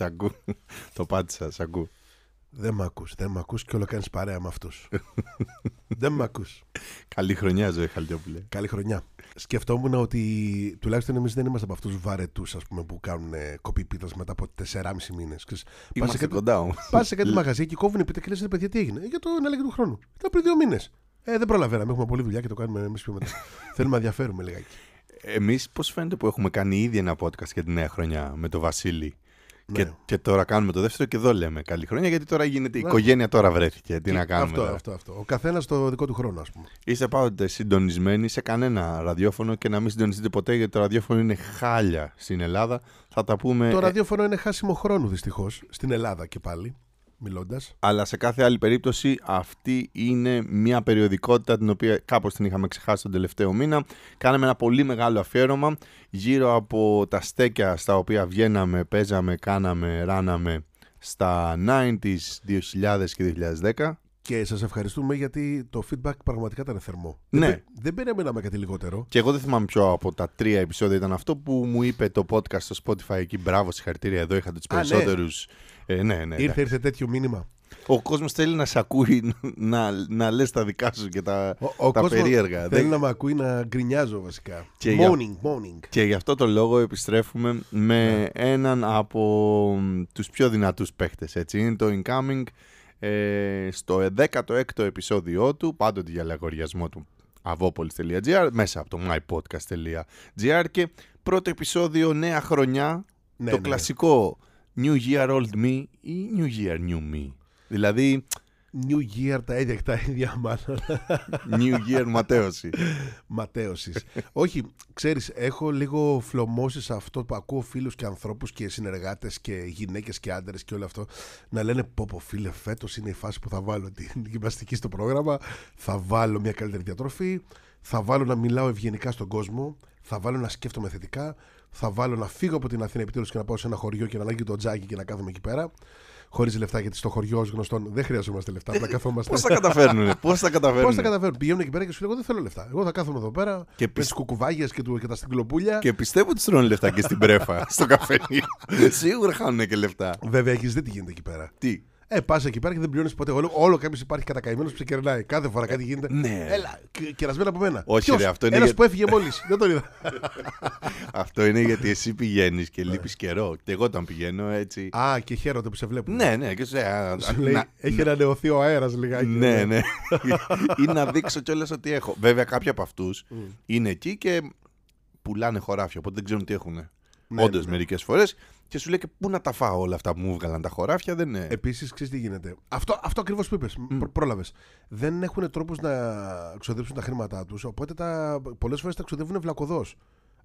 μ' ακούς. Σ' ακού. Το πάτησα, σ' ακού. Δεν μ' ακούς. Δεν μ' ακούς και όλο κάνεις παρέα με αυτούς. Δεν μ' ακούς. Καλή χρονιά, Ζωή Χαλιόπουλε. Καλή χρονιά. Σκεφτόμουν ότι τουλάχιστον εμείς δεν είμαστε από αυτούς του βαρετού που κάνουν ε, κοπή πίτα μετά από 4,5 μήνες. Είμαστε κάτι... κοντά όμως. Πας σε κάτι μαγαζί και κόβουν πίτα και λες: παιδιά, τι έγινε; «Ε, Για το έλεγε του χρόνου. Ήταν πριν δύο μήνες. Ε, δεν προλαβαίναμε. Έχουμε πολλή δουλειά και το κάνουμε εμείς πιο μετά. Θέλουμε να διαφέρουμε λιγάκι. Εμείς πώς φαίνεται που έχουμε κάνει ήδη ένα podcast για τη νέα χρονιά με τον Βασίλη; Και, Ναι. και τώρα κάνουμε το δεύτερο και εδώ λέμε καλή χρονιά γιατί τώρα γίνεται. Η οικογένεια τώρα βρέθηκε. Τι να κάνουμε. Αυτό, τώρα; αυτό, αυτό. Ο καθένας το δικό του χρόνο, ας πούμε. Είστε πάντοτε συντονισμένοι σε κανένα ραδιόφωνο και να μην συντονιστείτε ποτέ γιατί το ραδιόφωνο είναι χάλια στην Ελλάδα. Θα τα πούμε. Το ε, ραδιόφωνο είναι χάσιμο χρόνου δυστυχώς. Στην Ελλάδα και πάλι, μιλώντας. αλλά σε κάθε άλλη περίπτωση αυτή είναι μια περιοδικότητα την οποία κάπως την είχαμε ξεχάσει τον τελευταίο μήνα. Κάναμε ένα πολύ μεγάλο αφιέρωμα γύρω από τα στέκια στα οποία βγαίναμε, παίζαμε, κάναμε, ράναμε στα 90s, 2000 και 2010. Και σας ευχαριστούμε γιατί το feedback πραγματικά ήταν θερμό. Ναι. Δεν, πε- δεν περιμέναμε κάτι λιγότερο. Και εγώ δεν θυμάμαι ποιο από τα τρία επεισόδια ήταν αυτό που μου είπε το podcast στο Spotify εκεί. Μπράβο, συγχαρητήρια. Εδώ είχατε τους Α, ναι. Περισσότερου. Ε, ναι, ναι. Ήρθε, ήρθε τέτοιο μήνυμα. Ο κόσμος θέλει να σε ακούει να, να λες τα δικά σου και τα, Ο, ο τα κόσμος περίεργα. Θέλει Δεν- να με ακούει να γκρινιάζω βασικά. Και για- Morning, morning. Και γι' αυτό το λόγο επιστρέφουμε με Ναι. έναν από μ, τους πιο δυνατούς παίχτες. Έτσι. Είναι το Incoming ε, στο 16ο επεισόδιό του, πάντοτε για λαγοριασμό του avopolis.gr, μέσα από το mypodcast.gr και πρώτο επεισόδιο νέα χρονιά, Ναι, το ναι. κλασικό New Year Old Me ή New Year New Me; Δηλαδή New Year τα ίδια και τα ίδια μάλλον. New Year ματέωση. Ματέωσης. Όχι, ξέρεις, έχω λίγο φλωμώσει σε αυτό που ακούω φίλους και ανθρώπους και συνεργάτες και γυναίκες και άντρες και όλο αυτό να λένε πω πω φίλε, φέτος είναι η φάση που θα βάλω την γυμναστική στο πρόγραμμα, θα βάλω μια καλύτερη διατροφή, θα βάλω να μιλάω ευγενικά στον κόσμο, θα βάλω να σκέφτομαι θετικά, θα βάλω να φύγω από την Αθήνα επιτέλους και να πάω σε ένα χωριό και να ανάγκη το τζάκι και να κάθομαι εκεί πέρα. Χωρίς λεφτά, γιατί στο χωριό ως γνωστόν δεν χρειαζόμαστε λεφτά, απλά καθόμαστε. Πώς θα καταφέρνουνε, πώς θα καταφέρουν. Πώς θα καταφέρουν; Πηγαίνουν εκεί πέρα και σου λέω: Εγώ δεν θέλω λεφτά. Εγώ θα κάθομαι εδώ πέρα Και με πισ- τις κουκουβάγια και, του- και τα στυγκλοπούλια. Και πιστεύω ότι τρώνε λεφτά και στην πρέφα, στο καφενείο. Σίγουρα χάνουν και λεφτά. Βέβαια, έχεις δει τι γίνεται εκεί πέρα. Τι; Ε, πας εκεί πέρα και δεν πληρώνεις ποτέ. Όλο, όλο κάποιος υπάρχει κατακαημένος που σε κερνάει. Κάθε φορά κάτι γίνεται. ναι. Έλα, και- κερασμένο από μένα. Όχι, ρε, αυτό είναι Ένας για- που έφυγε μόλις. δεν τον είδα. Αυτό είναι γιατί εσύ πηγαίνεις και λείπεις καιρό. Και εγώ όταν πηγαίνω έτσι. Α, και χαίρονται που σε βλέπουν. Ναι, ναι, και σου λέει, α, Σου α, λέει, να- έχει ανανεωθεί ο αέρας λιγάκι. Ναι, ναι. Ή να δείξω κιόλας ότι έχω. Βέβαια, κάποιοι από αυτούς είναι εκεί και πουλάνε χωράφια, οπότε δεν ξέρουν τι έχουν. Ναι, Όντως, ναι, ναι. μερικές φορές. Και σου λέει και πού να τα φάω όλα αυτά που μου βγάλαν τα χωράφια, δεν είναι. Επίσης, ξέρεις τι γίνεται. Αυτό, αυτό ακριβώς που είπες. Προ, Πρόλαβες. Δεν έχουν τρόπους να ξοδέψουν τα χρήματά τους. Οπότε τα, πολλές φορές τα ξοδεύουν βλακοδό.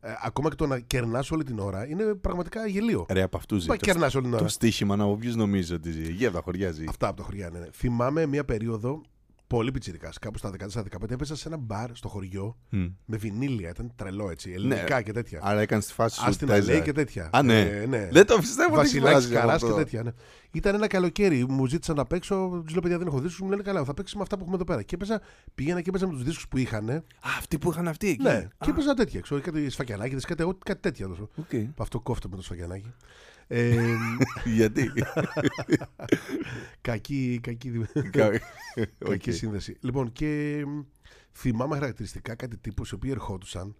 Ε, ακόμα και το να κερνάς όλη την ώρα είναι πραγματικά γελίο. Ρε από αυτού ζει. Μα Το, κερνάς όλη την ώρα. το στοίχημα να ποιου νομίζει ότι ζει. Εκεί από τα χωριά ζει. Αυτά από τα χωριά, ναι. ναι. Θυμάμαι μια περίοδο πολύ πιτσιρικάς, κάπου στα 14-15, έπεσα σε ένα μπαρ στο χωριό Μμ. με βινίλια. Ήταν τρελό έτσι. Ελληνικά και τέτοια. Άρα έκανες τη φάση σου. Άστινα τέζα. λέει και τέτοια. Α, ναι. Ε, ναι. Δεν το πιστεύω ότι έχει Βασιλάκης βάζει από Καράς αυτό. και τέτοια. Ναι. Ήταν ένα καλοκαίρι. Μου ζήτησαν να παίξω. Τους λέω παιδιά δεν έχω δίσκους. Μου λένε καλά, θα παίξεις με αυτά που έχουμε εδώ πέρα. Και έπαιζα, πήγαινα και έπαιζα με τους δίσκους που είχαν. Α, αυτοί που είχαν αυτοί εκεί. Ναι, Α, και έπαιζα τέτοια. Ξέρω, κάτι σφακιανάκι, κάτι, ό,τι- κάτι τέτοια. Τόσο. οκ. Αυτό κόφτω με το σφακιανάκι. Ε, Γιατί; κακή, κακή, Κα- κακή Οκ. σύνδεση. Λοιπόν, και μ, θυμάμαι χαρακτηριστικά κάτι τύπους οι οποίοι ερχόντουσαν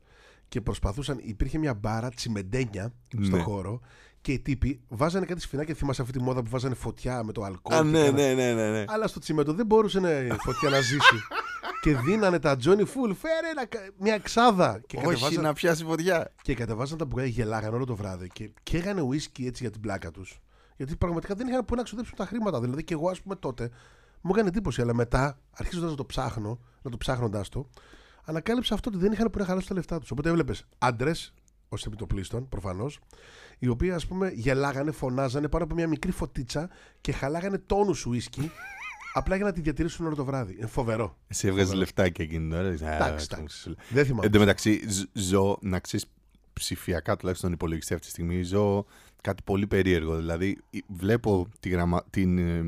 και προσπαθούσαν. Υπήρχε μια μπάρα τσιμεντένια στο Ναι. χώρο και οι τύποι βάζανε κάτι σφινάκια. Θυμάσαι αυτή τη μόδα που βάζανε φωτιά με το αλκοόλ. Α, και ναι, κάνανε- ναι, ναι, ναι, ναι. Αλλά στο τσιμέντο δεν μπορούσε να- η φωτιά να ζήσει. και δίνανε τα Johnny φουλ. Φέρε ένα κα- μια εξάδα. Και Όχι, κατεβάζαν, να πιάσει φωτιά. και κατεβάζαν τα μπουκάλια, γελάγανε όλο το βράδυ. Και καίγανε ουίσκι έτσι για την πλάκα τους. Γιατί πραγματικά δεν είχαν που να ξοδέψουν τα χρήματα. Δηλαδή και εγώ, ας πούμε, τότε μου έκανε εντύπωση. Αλλά μετά, αρχίζοντας να το ψάχνω, να το ψάχνοντάς το, ανακάλυψα αυτό ότι δεν είχαν που να χαλάσουν τα λεφτά τους. Οπότε έβλεπες άντρε, ως επιτοπλίστων προφανώς, οι οποίοι ας πούμε γελάγανε, φωνάζανε πάνω από μια μικρή φωτίτσα και χαλάγανε τόνους ουίσκι. Απλά για να τη διατηρήσουν όλο το βράδυ. Είναι φοβερό. Εσύ έβγαζες λεφτάκι εκείνη την ώρα. Εντάξει, εντάξει. Δεν θυμάμαι. Εν τω μεταξύ, ζ- ζω, να ξέρεις ψηφιακά τουλάχιστον υπολογιστή αυτή τη στιγμή, ζω κάτι πολύ περίεργο. Δηλαδή, η- βλέπω τη γραμμα... την, ε,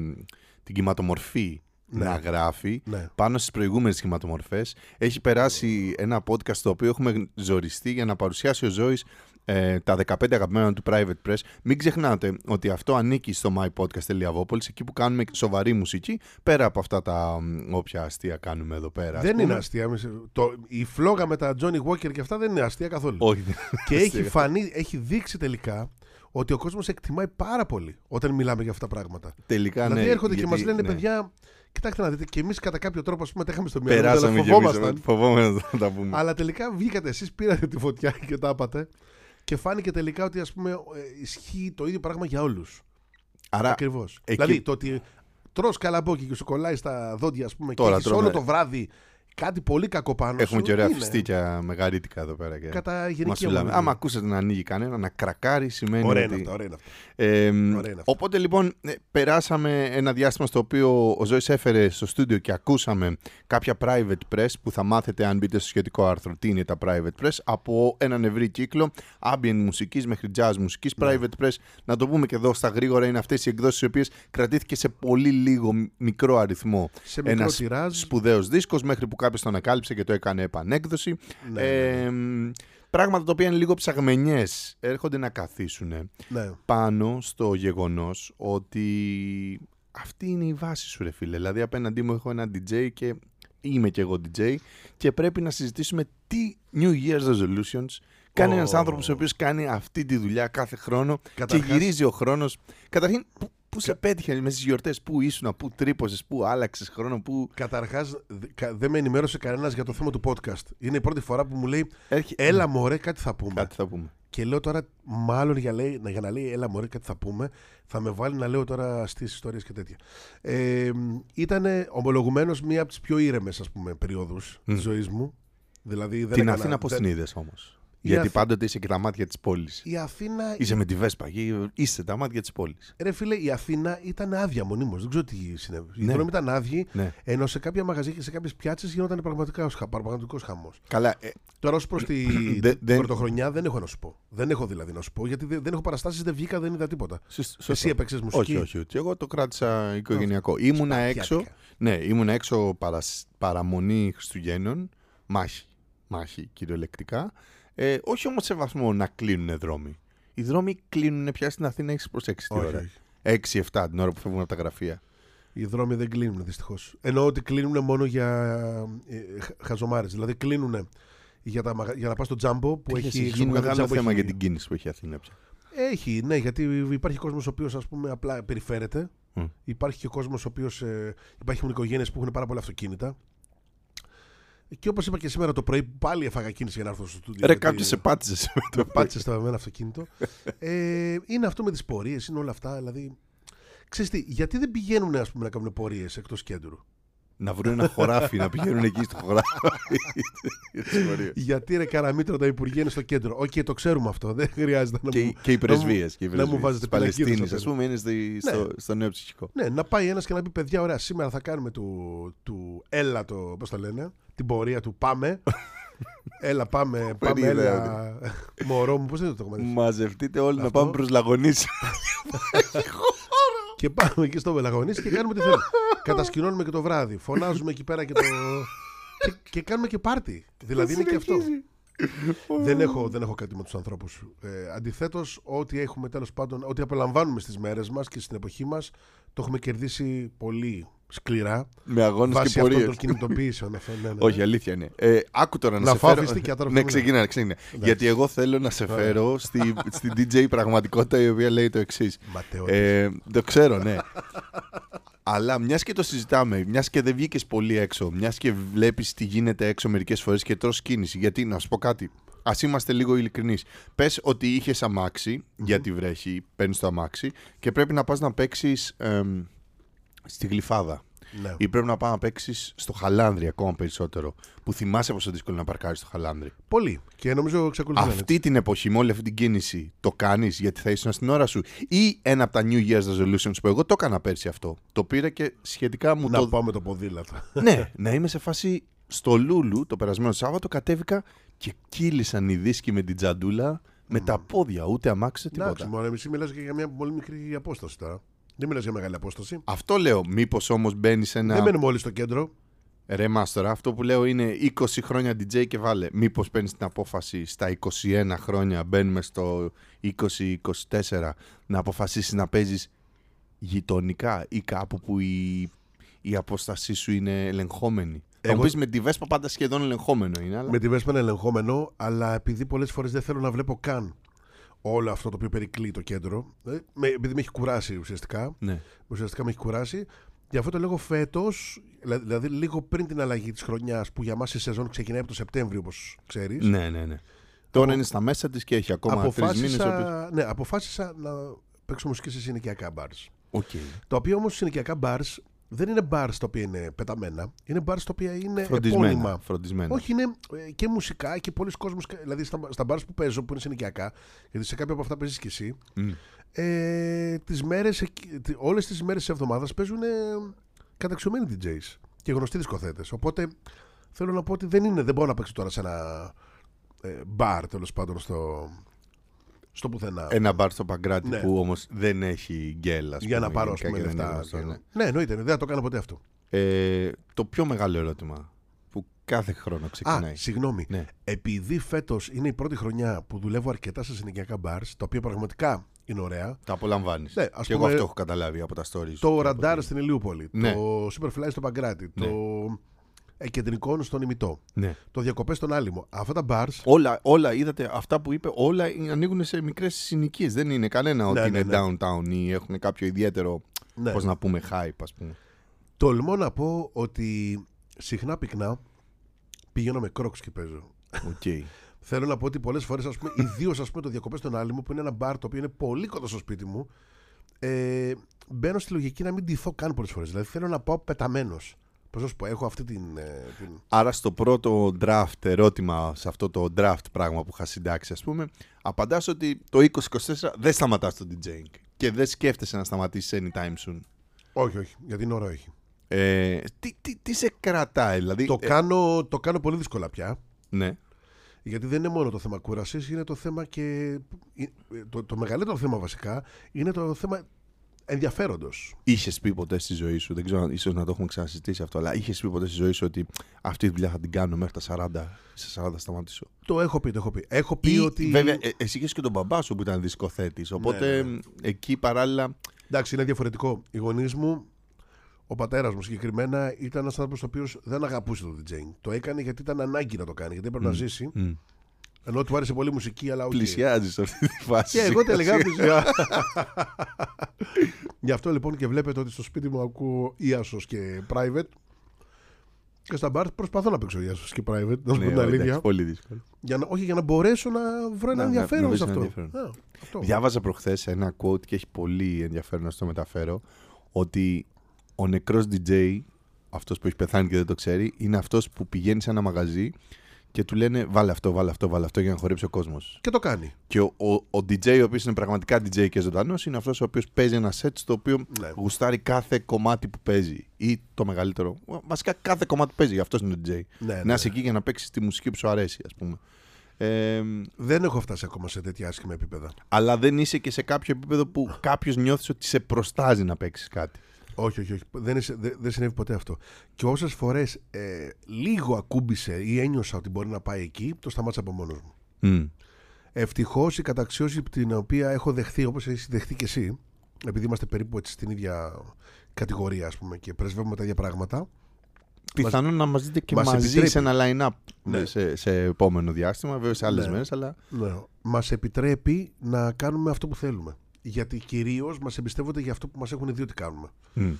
την κυματομορφή Ναι. να γράφει Ναι. πάνω στις προηγούμενες σχηματομορφές. Έχει περάσει ένα podcast το οποίο έχουμε ζοριστεί για να παρουσιάσει ο Ζώης ε, τα 15 αγαπημένα του Private Press. Μην ξεχνάτε ότι αυτό ανήκει στο mypodcast.vopolis, εκεί που κάνουμε σοβαρή μουσική, πέρα από αυτά τα μ, όποια αστεία κάνουμε εδώ πέρα. ας Δεν πούμε. είναι αστεία. εμείς- Το, η φλόγα με τα Johnny Walker και αυτά δεν είναι αστεία καθόλου. Όχι. δεν και είναι έχει αστεία. φανεί, έχει δείξει τελικά ότι ο κόσμος εκτιμάει πάρα πολύ όταν μιλάμε για αυτά τα πράγματα. Τελικά δηλαδή ναι. έρχονται και γιατί- μας λένε ναι. παιδιά, κοιτάξτε να δείτε, και εμείς κατά κάποιο τρόπο ας πούμε τα είχαμε στο μυαλό, μας, Περάσαμε αλλά και εμείς, φοβόμασταν. φοβόμαστε να τα πούμε. Αλλά τελικά βγήκατε εσείς, πήρατε τη φωτιά και τα είπατε. Και φάνηκε τελικά ότι ας πούμε ε, ισχύει το ίδιο πράγμα για όλους. Άρα, Ακριβώς. εκεί- Δηλαδή το ότι τρως καλαμπόκι και σου κολλάει στα δόντια ας πούμε, Τώρα και έχεις τρώμε- όλο το βράδυ κάτι πολύ κακό πάνω έχουμε σου, και ωραία είναι φιστίκια μεγαρίτικα εδώ πέρα. Και... Κατά γενική μας φυλάμε. ομολογία. Άμα ακούσετε να ανοίγει κανένα, να κρακάρει σημαίνει Ωραία ότι... είναι αυτό, ωραία είναι αυτό. Ε, Ωραία είναι αυτό. οπότε λοιπόν ε, περάσαμε ένα διάστημα στο οποίο ο Ζώης έφερε στο στούντιο και ακούσαμε κάποια private press που θα μάθετε αν μπείτε στο σχετικό άρθρο τι είναι τα private press; Από έναν ευρύ κύκλο ambient μουσικής μέχρι jazz μουσικής Ναι. private press να το πούμε και εδώ στα γρήγορα είναι αυτές οι εκδόσεις οι οποίες κρατήθηκε σε πολύ λίγο μ- μικρό αριθμό Σε μικρό ένας τυράζ. σπουδαίος δίσκος μέχρι που κάποιος τον ανακάλυψε και το έκανε επανέκδοση Ναι, ε, μ, πράγματα τα οποία είναι λίγο ψαγμενιές έρχονται να καθίσουν Ναι. πάνω στο γεγονός ότι αυτή είναι η βάση σου ρε φίλε. Δηλαδή απέναντί μου έχω ένα DJ και είμαι και εγώ DJ και πρέπει να συζητήσουμε τι New Year's Resolutions κάνει Ω. ένας άνθρωπος ο οποίος κάνει αυτή τη δουλειά κάθε χρόνο Καταρχάς- και γυρίζει ο χρόνος. Καταρχήν, πού, πού σε πέτυχε μέσα στις γιορτές, πού ήσουν, πού τρύπωσες, πού άλλαξες χρόνο, πού... Καταρχάς, δεν με ενημέρωσε κανένας για το θέμα του podcast. Είναι η πρώτη φορά που μου λέει Έρχε... Έλα μωρέ, κάτι θα πούμε. Κάτι θα πούμε. Και λέω τώρα, μάλλον για, λέει, να- για να λέει Έλα μωρέ, κάτι θα πούμε, θα με βάλει να λέω τώρα στις ιστορίες και τέτοια. Ε, ήταν ομολογουμένως μία από τις πιο ήρεμες, ας πούμε, περιόδους Μμ. της ζωής μου. Δηλαδή, δεν Την έκανα- Αθήνα πώς δεν- την είδες όμως; Η Γιατί Αθ- πάντοτε είσαι και τα μάτια της πόλης. Η Αθήνα. Είσαι με τη Βέσπα, και είσαι τα μάτια της πόλης. Ρε φίλε, η Αθήνα ήταν άδεια μονίμως. Δεν ξέρω τι συνέβη. Οι Ναι. δρόμοι ήταν άδειοι, Ναι. ενώ σε κάποια μαγαζιά και σε κάποιες πιάτσες γινόταν πραγματικά πραγματικός χαμός. Καλά, ε, Τώρα, ως προς τη Δεν- την δεν- πρωτοχρονιά, δεν έχω να σου πω. Δεν έχω δηλαδή να σου πω, γιατί δεν, δεν έχω παραστάσεις, δεν βγήκα, δεν είδα τίποτα. σωσ- σωστό. Εσύ έπαιξες μουσική; Όχι, όχι, όχι. Εγώ το κράτησα οικογενειακό. Ήμουνα έξω. Σπαθιάτικα. Ναι, ήμουνα έξω παρασ- παραμονή Χριστουγέννων. Μάχη. Μάχη, κυριολεκτικά. Ε, όχι όμως σε βαθμό να κλείνουν δρόμοι. Οι δρόμοι κλείνουν πια στην Αθήνα, έχεις προσέξει τη Όχι, ώρα. όχι. 6-7 την ώρα που φεύγουν από τα γραφεία. Οι δρόμοι δεν κλείνουν δυστυχώς. Εννοώ ότι κλείνουν μόνο για ε, χαζομάρες. Δηλαδή κλείνουν για, τα, μαγα- για να πας στο τζάμπο που Έχει έχει. γίνει ξέρω, κάθε μεγάλο τζάμπο θέμα έχει- για την κίνηση που έχει η Αθήνα πια. Έχει, ναι, γιατί υπάρχει κόσμος ο οποίος απλά περιφέρεται. Μμ. Υπάρχει και κόσμος ο οποίος. Ε, υπάρχουν οικογένειες που έχουν πάρα πολλά αυτοκίνητα. Και όπως είπα και σήμερα το πρωί, πάλι έφαγα κίνηση για να έρθω στο στούντιο. Ρε, γιατί κάποιος σε πάτησες με Με το πάτησες στο εμένα αυτοκίνητο. ε, είναι αυτό με τις πορείες, είναι όλα αυτά. Δηλαδή. Ξέρεις τι, γιατί δεν πηγαίνουν ας πούμε, να κάνουν πορείες εκτός κέντρου; Να βρουν ένα χωράφι, να πηγαίνουν εκεί στο χωράφι. Γιατί ρε Καραμίτρο τα Υπουργεία είναι στο κέντρο. Οκ, το ξέρουμε αυτό. Δεν χρειάζεται να και, μου. και οι πρεσβείες. να μου- να μου βάζετε της Παλαιστίνης, πινακίδες ας απ' πούμε, είναι στη- στο, στο νέο ψυχικό. Ναι, να πάει ένας και να πει: Παιδιά, ωραία, σήμερα θα κάνουμε του, του έλα το. Πώς το λένε, την πορεία του Πάμε. έλα, πάμε, πάμε, ιδέα έλα. Μωρό μου, πώς είναι το κομμάτι. Μαζευτείτε όλοι να Αυτό. πάμε προς Λαγονίση. και πάμε εκεί στο Βελαγονίσι και κάνουμε τι θέλουμε. Κατασκηνώνουμε και το βράδυ. Φωνάζουμε εκεί πέρα και το. και, και κάνουμε και πάρτι. δηλαδή είναι και αυτό. Δεν, έχω, δεν έχω κάτι με τους ανθρώπους. Ε, Αντιθέτως, ό,τι έχουμε τέλος πάντων, ό,τι απολαμβάνουμε στις μέρες μας και στην εποχή μας, το έχουμε κερδίσει πολύ σκληρά. Με αγώνες Βάσει και αυτών πορείες. των κινητοποιήσεων. αυτό, ναι, ναι, ναι. Όχι, αλήθεια είναι. Ε, άκου τώρα να, Να σε φάω φέρω. φιστίκια τώρα, ναι, αυτό είναι. ξεκινά, ξεκινά. Γιατί εγώ θέλω να σε φέρω στη, στην DJ πραγματικότητα η οποία λέει το εξής. Ματαιό. Ε, το ξέρω, ναι. Αλλά μιας και το συζητάμε, μιας και δεν βγήκες πολύ έξω, μιας και βλέπεις τι γίνεται έξω μερικές φορές και τρως κίνηση. Γιατί να σου πω κάτι, ας είμαστε λίγο ειλικρινείς. Πες ότι είχες αμάξι, γιατί βρέχει, παίρνεις το αμάξι και πρέπει να πας να παίξεις στη γλυφάδα. Ναι. Ή πρέπει να πάει να παίξεις στο χαλάνδρι ακόμα περισσότερο. Που θυμάσαι πόσο δύσκολο είναι να παρκάρεις στο χαλάνδρι. Πολύ. Και νομίζω εξακολουθεί να είναι Αυτή την εποχή, με όλη αυτή την κίνηση, το κάνεις γιατί θα ήσουν στην ώρα σου. Ή ένα από τα New Year's Resolutions που εγώ το έκανα πέρσι αυτό. Το πήρα και σχετικά μου Να το. πάω με το ποδήλατο. ναι, να είμαι σε φάση στο Λούλου το περασμένο Σάββατο. Κατέβηκα και κύλησαν οι δίσκοι με την τζαντούλα με τα πόδια. Ούτε αμάξε Εντάξει, τίποτα. μόνο εσύ μιλάς και για μια πολύ μικρή απόσταση τώρα. Δεν μιλάς για μεγάλη απόσταση. Αυτό λέω. Μήπως όμως μπαίνει σε ένα. Δεν μένουμε όλοι στο κέντρο. Ρε μας τώρα, αυτό που λέω είναι 20 χρόνια DJ και βάλε. Μήπως παίρνεις την απόφαση στα 21 χρόνια, μπαίνουμε στο 20-24, να αποφασίσεις να παίζεις γειτονικά ή κάπου που η, η απόστασή σου είναι ελεγχόμενη. Εγώ... Θα μου πεις με τη Βέσπα πάντα σχεδόν ελεγχόμενο είναι. Αλλά... Με τη Βέσπα είναι ελεγχόμενο, αλλά επειδή πολλές φορές δεν θέλω να βλέπω καν όλο αυτό το οποίο περικλεί το κέντρο, ε, με, επειδή με έχει κουράσει ουσιαστικά, Ναι. ουσιαστικά με έχει κουράσει, Γι' αυτό το λόγο φέτος, δηλαδή λίγο πριν την αλλαγή της χρονιάς, που για μας η σεζόν ξεκινάει από το Σεπτέμβριο, όπως ξέρεις. Ναι, ναι, ναι. Τώρα είναι στα μέσα της και έχει ακόμα τρεις μήνες. Αποφάσισα, ναι, αποφάσισα να παίξω μουσική σε συνοικιακά bars. Okay. Τα οποία όμως συνοικιακά bars δεν είναι bars τα οποία είναι πεταμένα. Είναι bars τα οποία είναι Φροντισμένα. επώνυμα. Φροντισμένα. Όχι, είναι ε, και μουσικά και πολλοί κόσμοι. Δηλαδή στα, στα bars που παίζω, που είναι συνοικιακά, γιατί σε κάποια από αυτά παίζεις και εσύ, Μμ. ε, τις μέρες, εκ- τι- όλες τις μέρες της εβδομάδας παίζουν ε, καταξιωμένοι DJs και γνωστοί δισκοθέτες. Οπότε θέλω να πω ότι δεν, είναι, δεν μπορώ να παίξω τώρα σε ένα ε, μπαρ τέλος πάντων στο, στο πουθενά. Ένα μπαρ στο Παγκράτη Ναι. που όμως δεν έχει γκέλ, ας για να πούμε, πάρω ας γενικά πούμε και δεν είναι λεφτά. γνωστό, και- ναι. ναι, εννοείται, δεν θα το κάνω ποτέ αυτό. Ε, το πιο μεγάλο ερώτημα που κάθε χρόνο ξεκινάει. Α, συγγνώμη. Ναι. Επειδή φέτος είναι η πρώτη χρονιά που δουλεύω αρκετά σε συνοικιακά bars, τα οποία πραγματικά είναι ωραία. Τα απολαμβάνεις. Ναι, ας και εγώ πούμε, αυτό έχω καταλάβει από τα stories. Το και από ραντάρ στην Ηλιούπολη, Ναι. το Superfly στο Παγκράτη, Ναι. το ε, κεντρικό στον Ημιτό, Ναι. το διακοπές στον Άλυμο. Αυτά τα bars Όλα, όλα, είδατε, αυτά που είπε, όλα ανοίγουν σε μικρές συνοικίες. Δεν είναι κανένα ότι Ναι, είναι ναι, ναι. downtown ή έχουν κάποιο ιδιαίτερο, Ναι. πώς να πούμε, hype, ας πούμε. Τολμώ να πω ότι συχνά πυκνά πηγαίνω με Crocs και παίζω. Οκ. Θέλω να πω ότι πολλές φορές, ιδίως το διακοπές στον Άλιμο, που είναι ένα μπαρ το οποίο είναι πολύ κοντά στο σπίτι μου, ε, μπαίνω στη λογική να μην ντυθώ καν πολλές φορές. Δηλαδή θέλω να πάω πεταμένος. Πώ να σου πω, έχω αυτή την. ε, την... Άρα στο πρώτο draft ερώτημα, σε αυτό το draft πράγμα που είχα συντάξει, ας πούμε, απαντάς ότι το 2024 δεν σταματάς το DJing και δεν σκέφτεσαι να σταματήσεις anytime soon. Όχι, όχι, γιατί είναι ώρα όχι. Ε, τι, τι, τι σε κρατάει, δηλαδή. το, ε, κάνω, το κάνω πολύ δύσκολα πια. ναι. Γιατί δεν είναι μόνο το θέμα κούρασης, είναι το θέμα και. ε, Το, το μεγαλύτερο θέμα βασικά είναι το θέμα ενδιαφέροντος. Είχες πει ποτέ στη ζωή σου, δεν ξέρω, ίσως να το έχουμε ξανασυζητήσει αυτό, αλλά είχες πει ποτέ στη ζωή σου ότι αυτή τη δουλειά θα την κάνω μέχρι τα 40, σε 40 σταματήσω; Το έχω πει, το έχω πει. Έχω πει Ή, ότι. Βέβαια, ε, εσύ είχες και τον μπαμπά σου που ήταν δισκοθέτης. Οπότε Ναι, ναι. εκεί παράλληλα. Εντάξει, είναι διαφορετικό. Οι γονείς μου, ο πατέρας μου συγκεκριμένα, ήταν ένας άνθρωπος ο οποίος δεν αγαπούσε το DJing. Το έκανε γιατί ήταν ανάγκη να το κάνει, γιατί έπρεπε να ζήσει. μ, Ενώ του άρεσε πολύ η μουσική, αλλά όχι. Πλησιάζεις σε αυτή τη φάση. Και εγώ σιγά τελικά σιγά. πλησιά. Γι' αυτό λοιπόν και βλέπετε ότι στο σπίτι μου ακούω Ιάσος και private. Και στα μπαρ προσπαθώ να παίξω Ιάσος και private, να σου Ναι, πω την εντάξει, αλήθεια. πολύ δύσκολο. Για να, όχι, για να μπορέσω να βρω ένα Να- να- ενδιαφέρον να σε βρεις ένα αυτό. ενδιαφέρον. Α, αυτό. Διάβαζα προχθές ένα quote και έχει πολύ ενδιαφέρον να στο μεταφέρω. Ότι ο νεκρός DJ, αυτός που έχει πεθάνει και δεν το ξέρει, είναι αυτός που πηγαίνει σε ένα μαγαζί και του λένε βάλε αυτό, βάλε αυτό, βάλε αυτό για να χορέψει ο κόσμος. Και το κάνει. Και ο, ο, ο DJ, ο οποίος είναι πραγματικά DJ και ζωντανός, είναι αυτός ο οποίος παίζει ένα set στο οποίο Ναι. γουστάρει κάθε κομμάτι που παίζει. Ή το μεγαλύτερο. Βασικά κάθε κομμάτι που παίζει. Αυτός είναι ο DJ. Ναι, να ναι. είσαι εκεί για να παίξεις τη μουσική που σου αρέσει, ας πούμε. Ε, Δεν έχω φτάσει ακόμα σε τέτοια άσχημα επίπεδα. αλλά δεν είσαι και σε κάποιο επίπεδο που κάποιος νιώθεις ότι σε προστάζει να παίξεις κάτι. Όχι, όχι, όχι. Δεν, είναι- δεν, δεν συνέβη ποτέ αυτό. Και όσες φορές ε, λίγο ακούμπησε ή ένιωσα ότι μπορεί να πάει εκεί, το σταμάτησα από μόνος μου. Μμ. Ευτυχώς η καταξίωση την οποία έχω δεχθεί, όπως έχεις δεχτεί και εσύ, επειδή είμαστε περίπου έτσι στην ίδια κατηγορία, ας πούμε, και πρεσβεύουμε τα ίδια πράγματα. Πιθανόν να μας δείτε και μας μαζί επιτρέπει. σε ένα line-up Ναι. σε, σε επόμενο διάστημα, βέβαια σε άλλες Ναι. μέρες, αλλά. Ναι, μας επιτρέπει να κάνουμε αυτό που θέλουμε. Γιατί κυρίως μας εμπιστεύονται για αυτό που μας έχουν δει ότι κάνουμε. Μμ.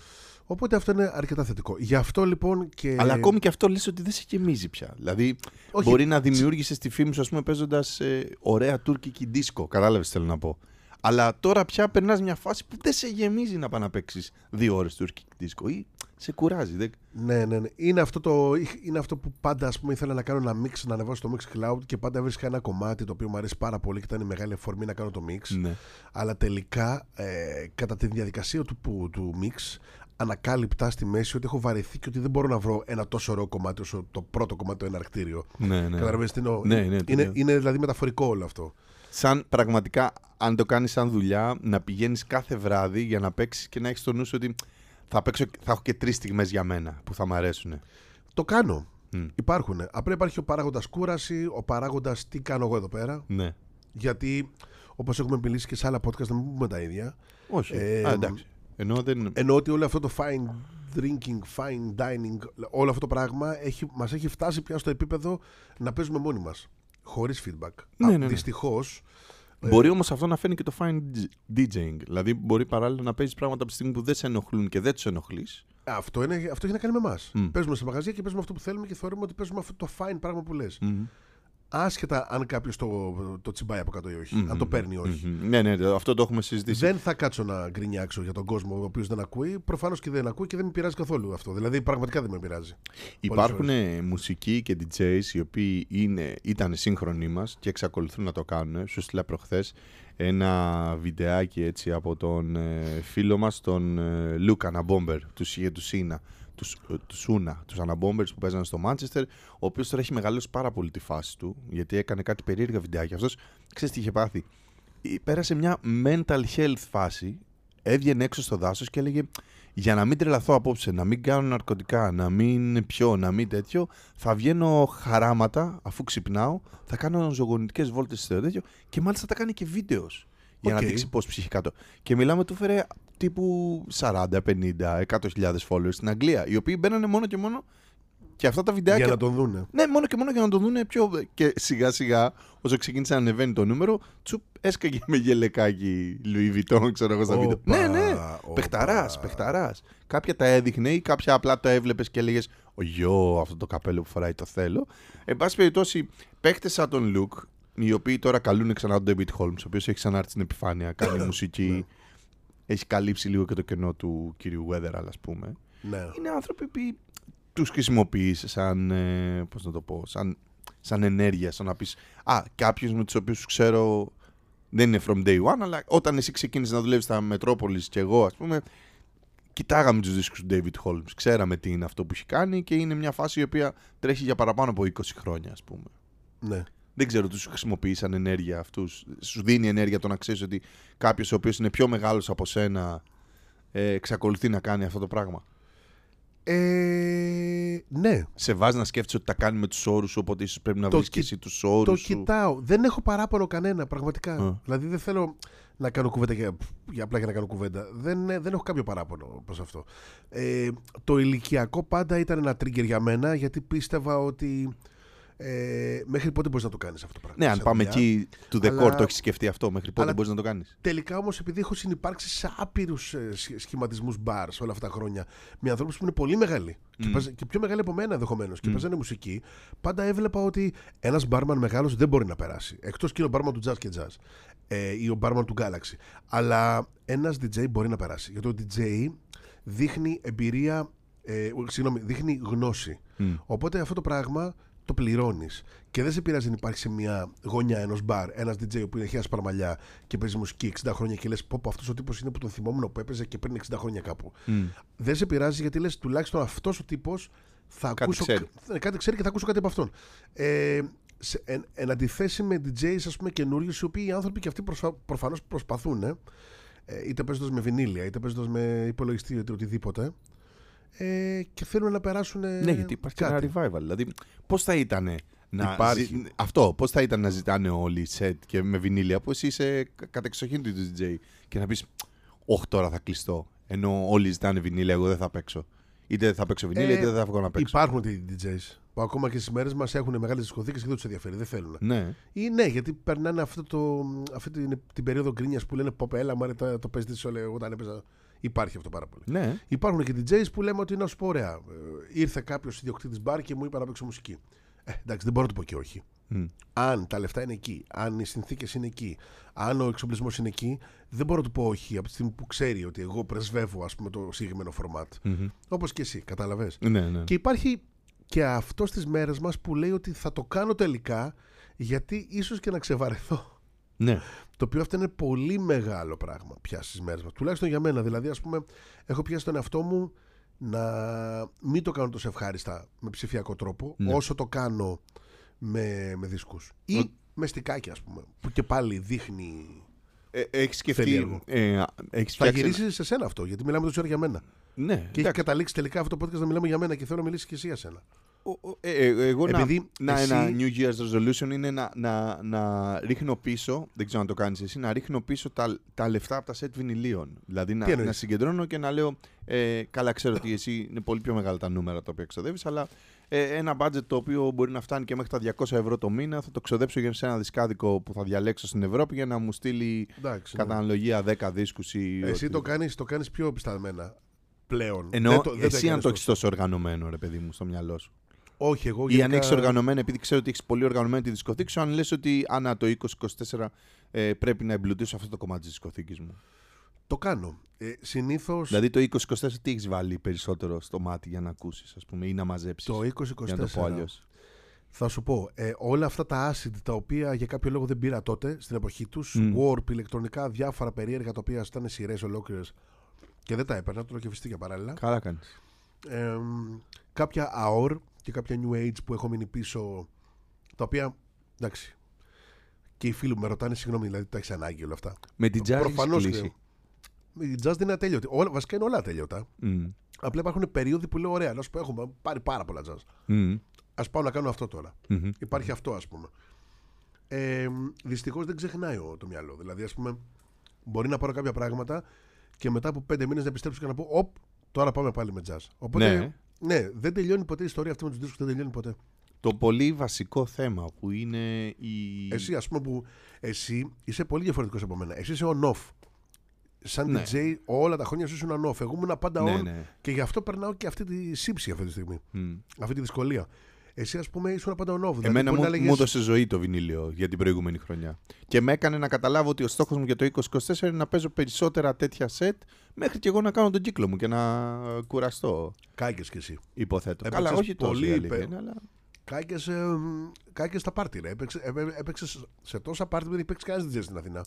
Οπότε αυτό είναι αρκετά θετικό. Γι' αυτό λοιπόν και. Αλλά ακόμη και αυτό λες ότι δεν σε γεμίζει πια. Δηλαδή, Όχι. μπορεί να δημιούργησες τη φήμη σου, ας πούμε, παίζοντας ωραία τουρκική δίσκο. Κατάλαβες τι θέλω να πω. Αλλά τώρα πια περνάς μια φάση που δεν σε γεμίζει να πάει να παίξεις δύο ώρες τουρκική δίσκο ή σε κουράζει. Δεν... Ναι, ναι, ναι. Είναι αυτό, το, είναι αυτό που πάντα ας πούμε, ήθελα να κάνω ένα mix, να ανεβάσω το mix cloud και πάντα βρίσκα ένα κομμάτι το οποίο μου αρέσει πάρα πολύ και ήταν η μεγάλη αφορμή να κάνω το mix. Ναι. Αλλά τελικά, ε, κατά τη διαδικασία του, που- του mix, ανακάλυπτα στη μέση ότι έχω βαρεθεί και ότι δεν μπορώ να βρω ένα τόσο ωραίο κομμάτι όσο το πρώτο κομμάτι το εναρκτήριο. Ναι, ναι. Καταλαβαίνεις τι εννοώ; Ναι, ναι, το είναι, λέω. είναι δηλαδή μεταφορικό όλο αυτό. Σαν πραγματικά, αν το κάνεις σαν δουλειά, να πηγαίνεις κάθε βράδυ για να παίξεις και να έχεις στο νου σου ότι θα, παίξω, θα έχω και τρεις στιγμές για μένα που θα μου αρέσουν. Το κάνω. Μμ. Υπάρχουν. Απλά υπάρχει ο παράγοντας κούραση, ο παράγοντας τι κάνω εγώ εδώ πέρα. Ναι. Γιατί όπως έχουμε μιλήσει και σε άλλα podcast, να μην πούμε τα ίδια. Όχι. Ε, Α, εντάξει. Ενώ δεν. Εννοώ ότι όλο αυτό το fine drinking, fine dining, όλο αυτό το πράγμα έχει, μας έχει φτάσει πια στο επίπεδο να παίζουμε μόνοι μας. Χωρίς feedback. Ναι, ναι, ναι. Δυστυχώς, Μπορεί όμως αυτό να φαίνει και το fine DJing. Δηλαδή, μπορεί παράλληλα να παίζεις πράγματα από τη στιγμή που δεν σε ενοχλούν και δεν τους ενοχλείς. αυτό, είναι, αυτό έχει να κάνει με εμάς. Μμ. Παίζουμε σε μαγαζιά και παίζουμε αυτό που θέλουμε και θεωρούμε ότι παίζουμε αυτό το fine πράγμα που λες. Άσχετα αν κάποιος το, το τσιμπάει από κάτω ή όχι. Αν το παίρνει ή όχι. Ναι, ναι, αυτό το έχουμε συζητήσει. Δεν θα κάτσω να γκρινιάξω για τον κόσμο ο οποίος δεν ακούει. Προφανώς και δεν ακούει και δεν με πειράζει καθόλου αυτό. Δηλαδή, πραγματικά δεν με πειράζει. Υπάρχουν ε, μουσικοί και DJs οι οποίοι είναι, ήταν σύγχρονοι μας και εξακολουθούν να το κάνουν. Σου στείλα προχθές ένα βιντεάκι έτσι από τον ε, φίλο μας, τον ε, Λούκα Αναμπόμπερ, του Σιέ του Σίνα. Τους, ε, τους Σούνα, τους Αναμπόμπερς που παίζανε στο Μάντσεστερ, ο οποίος τώρα έχει μεγαλώσει πάρα πολύ τη φάση του, γιατί έκανε κάτι περίεργα βιντεάκια. Αυτός ξέρεις τι είχε πάθει; Ε, Πέρασε μια mental health φάση, έβγαινε έξω στο δάσος και έλεγε για να μην τρελαθώ απόψε, να μην κάνω ναρκωτικά, να μην πιω, να μην τέτοιο, θα βγαίνω χαράματα αφού ξυπνάω, θα κάνω ζωογονητικές βόλτες στο τέτοιο και μάλιστα τα κάνει και βίντεος για Οκ. να δείξει πώς ψυχικά το. Και μιλάμε του φέρε τύπου 40, 50, 100.000 followers στην Αγγλία, οι οποίοι μπαίνανε μόνο και μόνο και αυτά τα βιντεάκια. Για να τον δούνε. Ναι, μόνο και μόνο για να το δουν πιο. Και σιγά σιγά, όσο ξεκίνησε να ανεβαίνει το νούμερο, τσουπ, έσκαγε με γελεκάκι Louis Vuitton, ξέρω εγώ στα Όπα, βίντεο. Ναι, ναι. όπα. Πεχταρά, πεχταρά. Κάποια τα έδειχνε ή κάποια απλά το έβλεπες και έλεγες Ο γιο, αυτό το καπέλο που φοράει το θέλω. Εν πάση περιπτώσει, παίχτες σαν τον Luke, οι οποίοι τώρα καλούν ξανά τον David Holmes, ο οποίος έχει ξανάρθει στην επιφάνεια, κάνει μουσική. Έχει καλύψει λίγο και το κενό του κυρίου Weather, ας πούμε Ναι. είναι άνθρωποι που τους χρησιμοποιείς σαν, ε, πώς να το πω, σαν, σαν ενέργεια, σαν να πεις «Α, κάποιους με τους οποίους ξέρω δεν είναι from day one, αλλά όταν εσύ ξεκίνησες να δουλεύεις στα Metropolis και εγώ, ας πούμε, κοιτάγαμε τους δίσκους του David Holmes, ξέραμε τι είναι αυτό που έχει κάνει και είναι μια φάση η οποία τρέχει για παραπάνω από 20 χρόνια, ας πούμε. ναι. Δεν ξέρω, τους χρησιμοποιείς σαν ενέργεια αυτούς. Σου δίνει ενέργεια το να ξέρεις ότι κάποιος ο οποίος είναι πιο μεγάλος από σένα ε, εξακολουθεί να κάνει αυτό το πράγμα. Ε, ναι. σε βάζεις να σκέφτεσαι ότι τα κάνει με τους όρους σου, οπότε ίσως πρέπει να Το βρεις και κι- εσύ τους όρους Το σου. κοιτάω. Δεν έχω παράπονο κανένα, πραγματικά. Α. Δηλαδή δεν θέλω να κάνω κουβέντα για, για απλά για να κάνω κουβέντα. Δεν, ε, δεν έχω κάποιο παράπονο προς αυτό. Ε, το ηλικιακό πάντα ήταν ένα trigger για μένα γιατί πίστευα ότι ε, μέχρι πότε μπορείς να το κάνεις αυτό το πράγμα; Ναι, αν σε πάμε δουλειά. εκεί του Αλλά- δεκόρ, το έχεις σκεφτεί αυτό. Μέχρι πότε Αλλά- μπορείς να το κάνεις; Τελικά όμως, επειδή έχω συνεπάρξει σε άπειρους σχηματισμούς μπαρ όλα αυτά τα χρόνια με ανθρώπους που είναι πολύ μεγάλοι και, Μμ. παίζα- και πιο μεγάλοι από μένα ενδεχομένως και Μμ. παίζανε μουσική, πάντα έβλεπα ότι ένας μπάρμαν μεγάλος δεν μπορεί να περάσει. Εκτός και είναι ο μπάρμαν του jazz και jazz ε, ή ο μπάρμαν του Galaxy. Αλλά ένας DJ μπορεί να περάσει. Γιατί ο DJ δείχνει εμπειρία, ε, συγγνώμη, δείχνει γνώση. Μμ. Οπότε αυτό το πράγμα το πληρώνεις. Και δεν σε πειράζει να υπάρχει σε μια γωνιά ενός μπαρ ένας DJ που είναι χίλια σπαρμαλιά και παίζει μουσική 60 χρόνια και λες: Πω, πω αυτός ο τύπος είναι που τον θυμόμουν που έπαιζε και πριν 60 χρόνια κάπου. Μμ. Δεν σε πειράζει γιατί λες τουλάχιστον αυτός ο τύπος θα Κάτι ακούσω. ξέρει. ε, κάτι ξέρει και θα ακούσω κάτι από αυτόν. Ε, σε, εν, εν αντιθέσει με DJs ας πούμε καινούριους, οι οποίοι οι άνθρωποι και αυτοί προφανώς προσπαθούν, ε, είτε παίζοντας με βινίλια, είτε παίζοντας με υπολογιστή, είτε οτιδήποτε. Ε, και θέλουν να περάσουν. Ναι, γιατί υπάρχει και κάτι. ένα revival. Δηλαδή, πώς θα ήταν να. Υπάρχει. ζη- Αυτό, πώς θα ήταν να ζητάνε όλοι σετ και με βινίλια που εσύ είσαι κα- κατεξοχήν του DJ και να πεις Όχι, τώρα θα κλειστώ. Ενώ όλοι ζητάνε βινίλια, εγώ δεν θα παίξω. Είτε δεν θα παίξω βινίλια, Ε, είτε δεν θα βγω να παίξω. Υπάρχουν οι DJs που ακόμα και στις μέρες μας έχουν μεγάλες δισκοθήκες και δεν τους ενδιαφέρει, δεν θέλουν. Ναι. Ή ναι, γιατί περνάνε αυτό το, αυτή την, την περίοδο γκρίνιας που λένε Ποπέ, έλα, μάρε, το, το παίζεις τη όλε όταν έπαιζα. Υπάρχει αυτό πάρα πολύ. Ναι. Υπάρχουν και DJs που λέμε ότι να σου πω ωραία. ε, ήρθε κάποιος ιδιοκτήτης μπαρ και μου είπε να παίξω μουσική. Ε, εντάξει, δεν μπορώ να του πω και όχι. Μμ. Αν τα λεφτά είναι εκεί, αν οι συνθήκες είναι εκεί, αν ο εξοπλισμός είναι εκεί, δεν μπορώ να του πω όχι από τη στιγμή που ξέρει ότι εγώ πρεσβεύω ας πούμε, το συγκεκριμένο format. Μμμ. Όπως και εσύ, κατάλαβες. Ναι, ναι. Και υπάρχει και αυτό στις μέρες μας που λέει ότι θα το κάνω τελικά γιατί ίσως και να ξεβαρεθώ. Ναι. Το οποίο αυτό είναι πολύ μεγάλο πράγμα πια στις μέρες μας. Τουλάχιστον για μένα. Δηλαδή, ας πούμε, έχω πιάσει τον εαυτό μου να μην το κάνω τόσο ευχάριστα με ψηφιακό τρόπο Ναι. όσο το κάνω με, με δίσκους. Ή Ο- με στικάκια, ας πούμε, που και πάλι δείχνει... Ε, έχεις Θέλει σκεφτεί. έργο. Ε, έχεις Θα φτιάξει ένα- γυρίσει σε σένα αυτό, γιατί μιλάμε τόση ώρα για μένα. Ναι, Και έχει καταλήξει τελικά αυτό το podcast να μιλάμε για μένα και θέλω να μιλήσεις και εσύ για σένα. Ο- ο- ε, ε, εγώ να- Επειδή να, εσύ- ένα New Year's resolution είναι να, να, να ρίχνω πίσω, δεν ξέρω αν το κάνεις εσύ, να ρίχνω πίσω τα, τα λεφτά από τα σετ βινιλίων. Δηλαδή Τι να, εννοείς; να συγκεντρώνω και να λέω, ε, καλά ξέρω ότι εσύ είναι πολύ πιο μεγάλα τα νούμερα τα οποία ξοδεύεις, αλλά ε, ένα budget το οποίο μπορεί να φτάνει και μέχρι τα 200 ευρώ το μήνα θα το ξοδέψω για σε ένα δισκάδικο που θα διαλέξω στην Ευρώπη για να μου στείλει Εντάξει. ναι. κατά αναλογία 10 δίσκους ή... Εσύ οτιδήποτε. το κάνεις, το κάνεις πιο πισταμένα πλέον. Ενώ Δεν το- δεν εσύ αν έκανες το έχεις τόσο. τόσο οργανωμένο, ρε παιδί μου, στο μυαλό σου. Όχι, εγώ Ή αν γενικά- έχεις οργανωμένο, επειδή ξέρω ότι έχεις πολύ οργανωμένη τη δισκοθήκη σου, αν λες ότι ανά το 2024 ε, πρέπει να εμπλουτίσω αυτό το κομμάτι της δισκοθήκης μου. Το κάνω. Ε, συνήθως Δηλαδή το 2024 τι έχεις βάλει περισσότερο στο μάτι για να ακούσεις, ας πούμε, ή να μαζέψεις. το Για να το πω 2024 αλλιώς; θα σου πω, ε, όλα αυτά τα acid τα οποία για κάποιο λόγο δεν πήρα τότε στην εποχή τους, Μμ. warp, ηλεκτρονικά, διάφορα περίεργα τα οποία ήταν σειρές ολόκληρες και δεν τα έπαιρνα, τώρα και φυστήκια παράλληλα. Καλά κάνεις. Ε, κάποια AOR και κάποια New Age που έχω μείνει πίσω, τα οποία, εντάξει, και οι φίλοι μου με ρωτάνε, συγγνώμη, δηλαδή τα έχεις ανάγκη όλα αυτά. Με την jazz έχεις Προφανώς κλείσει. Η jazz δεν είναι ατέλειωτη. Όλα, βασικά είναι όλα ατέλειωτα. Μμ. Απλά υπάρχουν περίοδοι που λέω: Ωραία, να σου πω, έχουμε πάρει πάρα πολλά jazz. Μμ. Α πάω να κάνω αυτό τώρα. Μμμ. Υπάρχει αυτό, ας πούμε. Ε, Δυστυχώς δεν ξεχνάει ο- το μυαλό. Δηλαδή, ας πούμε, μπορεί να πάρω κάποια πράγματα και μετά από πέντε μήνες να επιστρέψω και να πω: Οπ, τώρα πάμε πάλι με jazz. Οπότε, Ναι. Ναι. δεν τελειώνει ποτέ η ιστορία αυτή με τους δίσκους, δεν τελειώνει ποτέ. Το πολύ βασικό θέμα που είναι η. Εσύ, ας πούμε, που εσύ είσαι πολύ διαφορετικός από μένα. Εσύ είσαι on-off. Σαν Ναι. DJ, όλα τα χρόνια σου ήσουν on-off. Εγώ ήμουν πάντα Ναι, on ναι. και γι' αυτό περνάω και αυτή τη σύψη αυτή τη στιγμή. Μμ. Αυτή τη δυσκολία. Εσύ, ας πούμε, ήσουν πάντα on-off. Δηλαδή, Εμένα μπορεί μου, να λέγες- μου έδωσε ζωή το βινίλιο για την προηγούμενη χρονιά. Και με έκανε να καταλάβω ότι ο στόχος μου για το 2024 είναι να παίζω περισσότερα τέτοια σετ μέχρι και εγώ να κάνω τον κύκλο μου και να κουραστώ. Κάηκες κι εσύ. Υποθέτω. Έπαιξες Καλά, όχι τόσο. πολύ η αλήθεια υπε- είναι, αλλά... Κάηκες, ε, κάηκες στα πάρτι, ρε. Έπαιξε, έπαι- έπαιξες σε τόσα πάρτι που δεν υπήρξε κανένας DJ στην Αθήνα.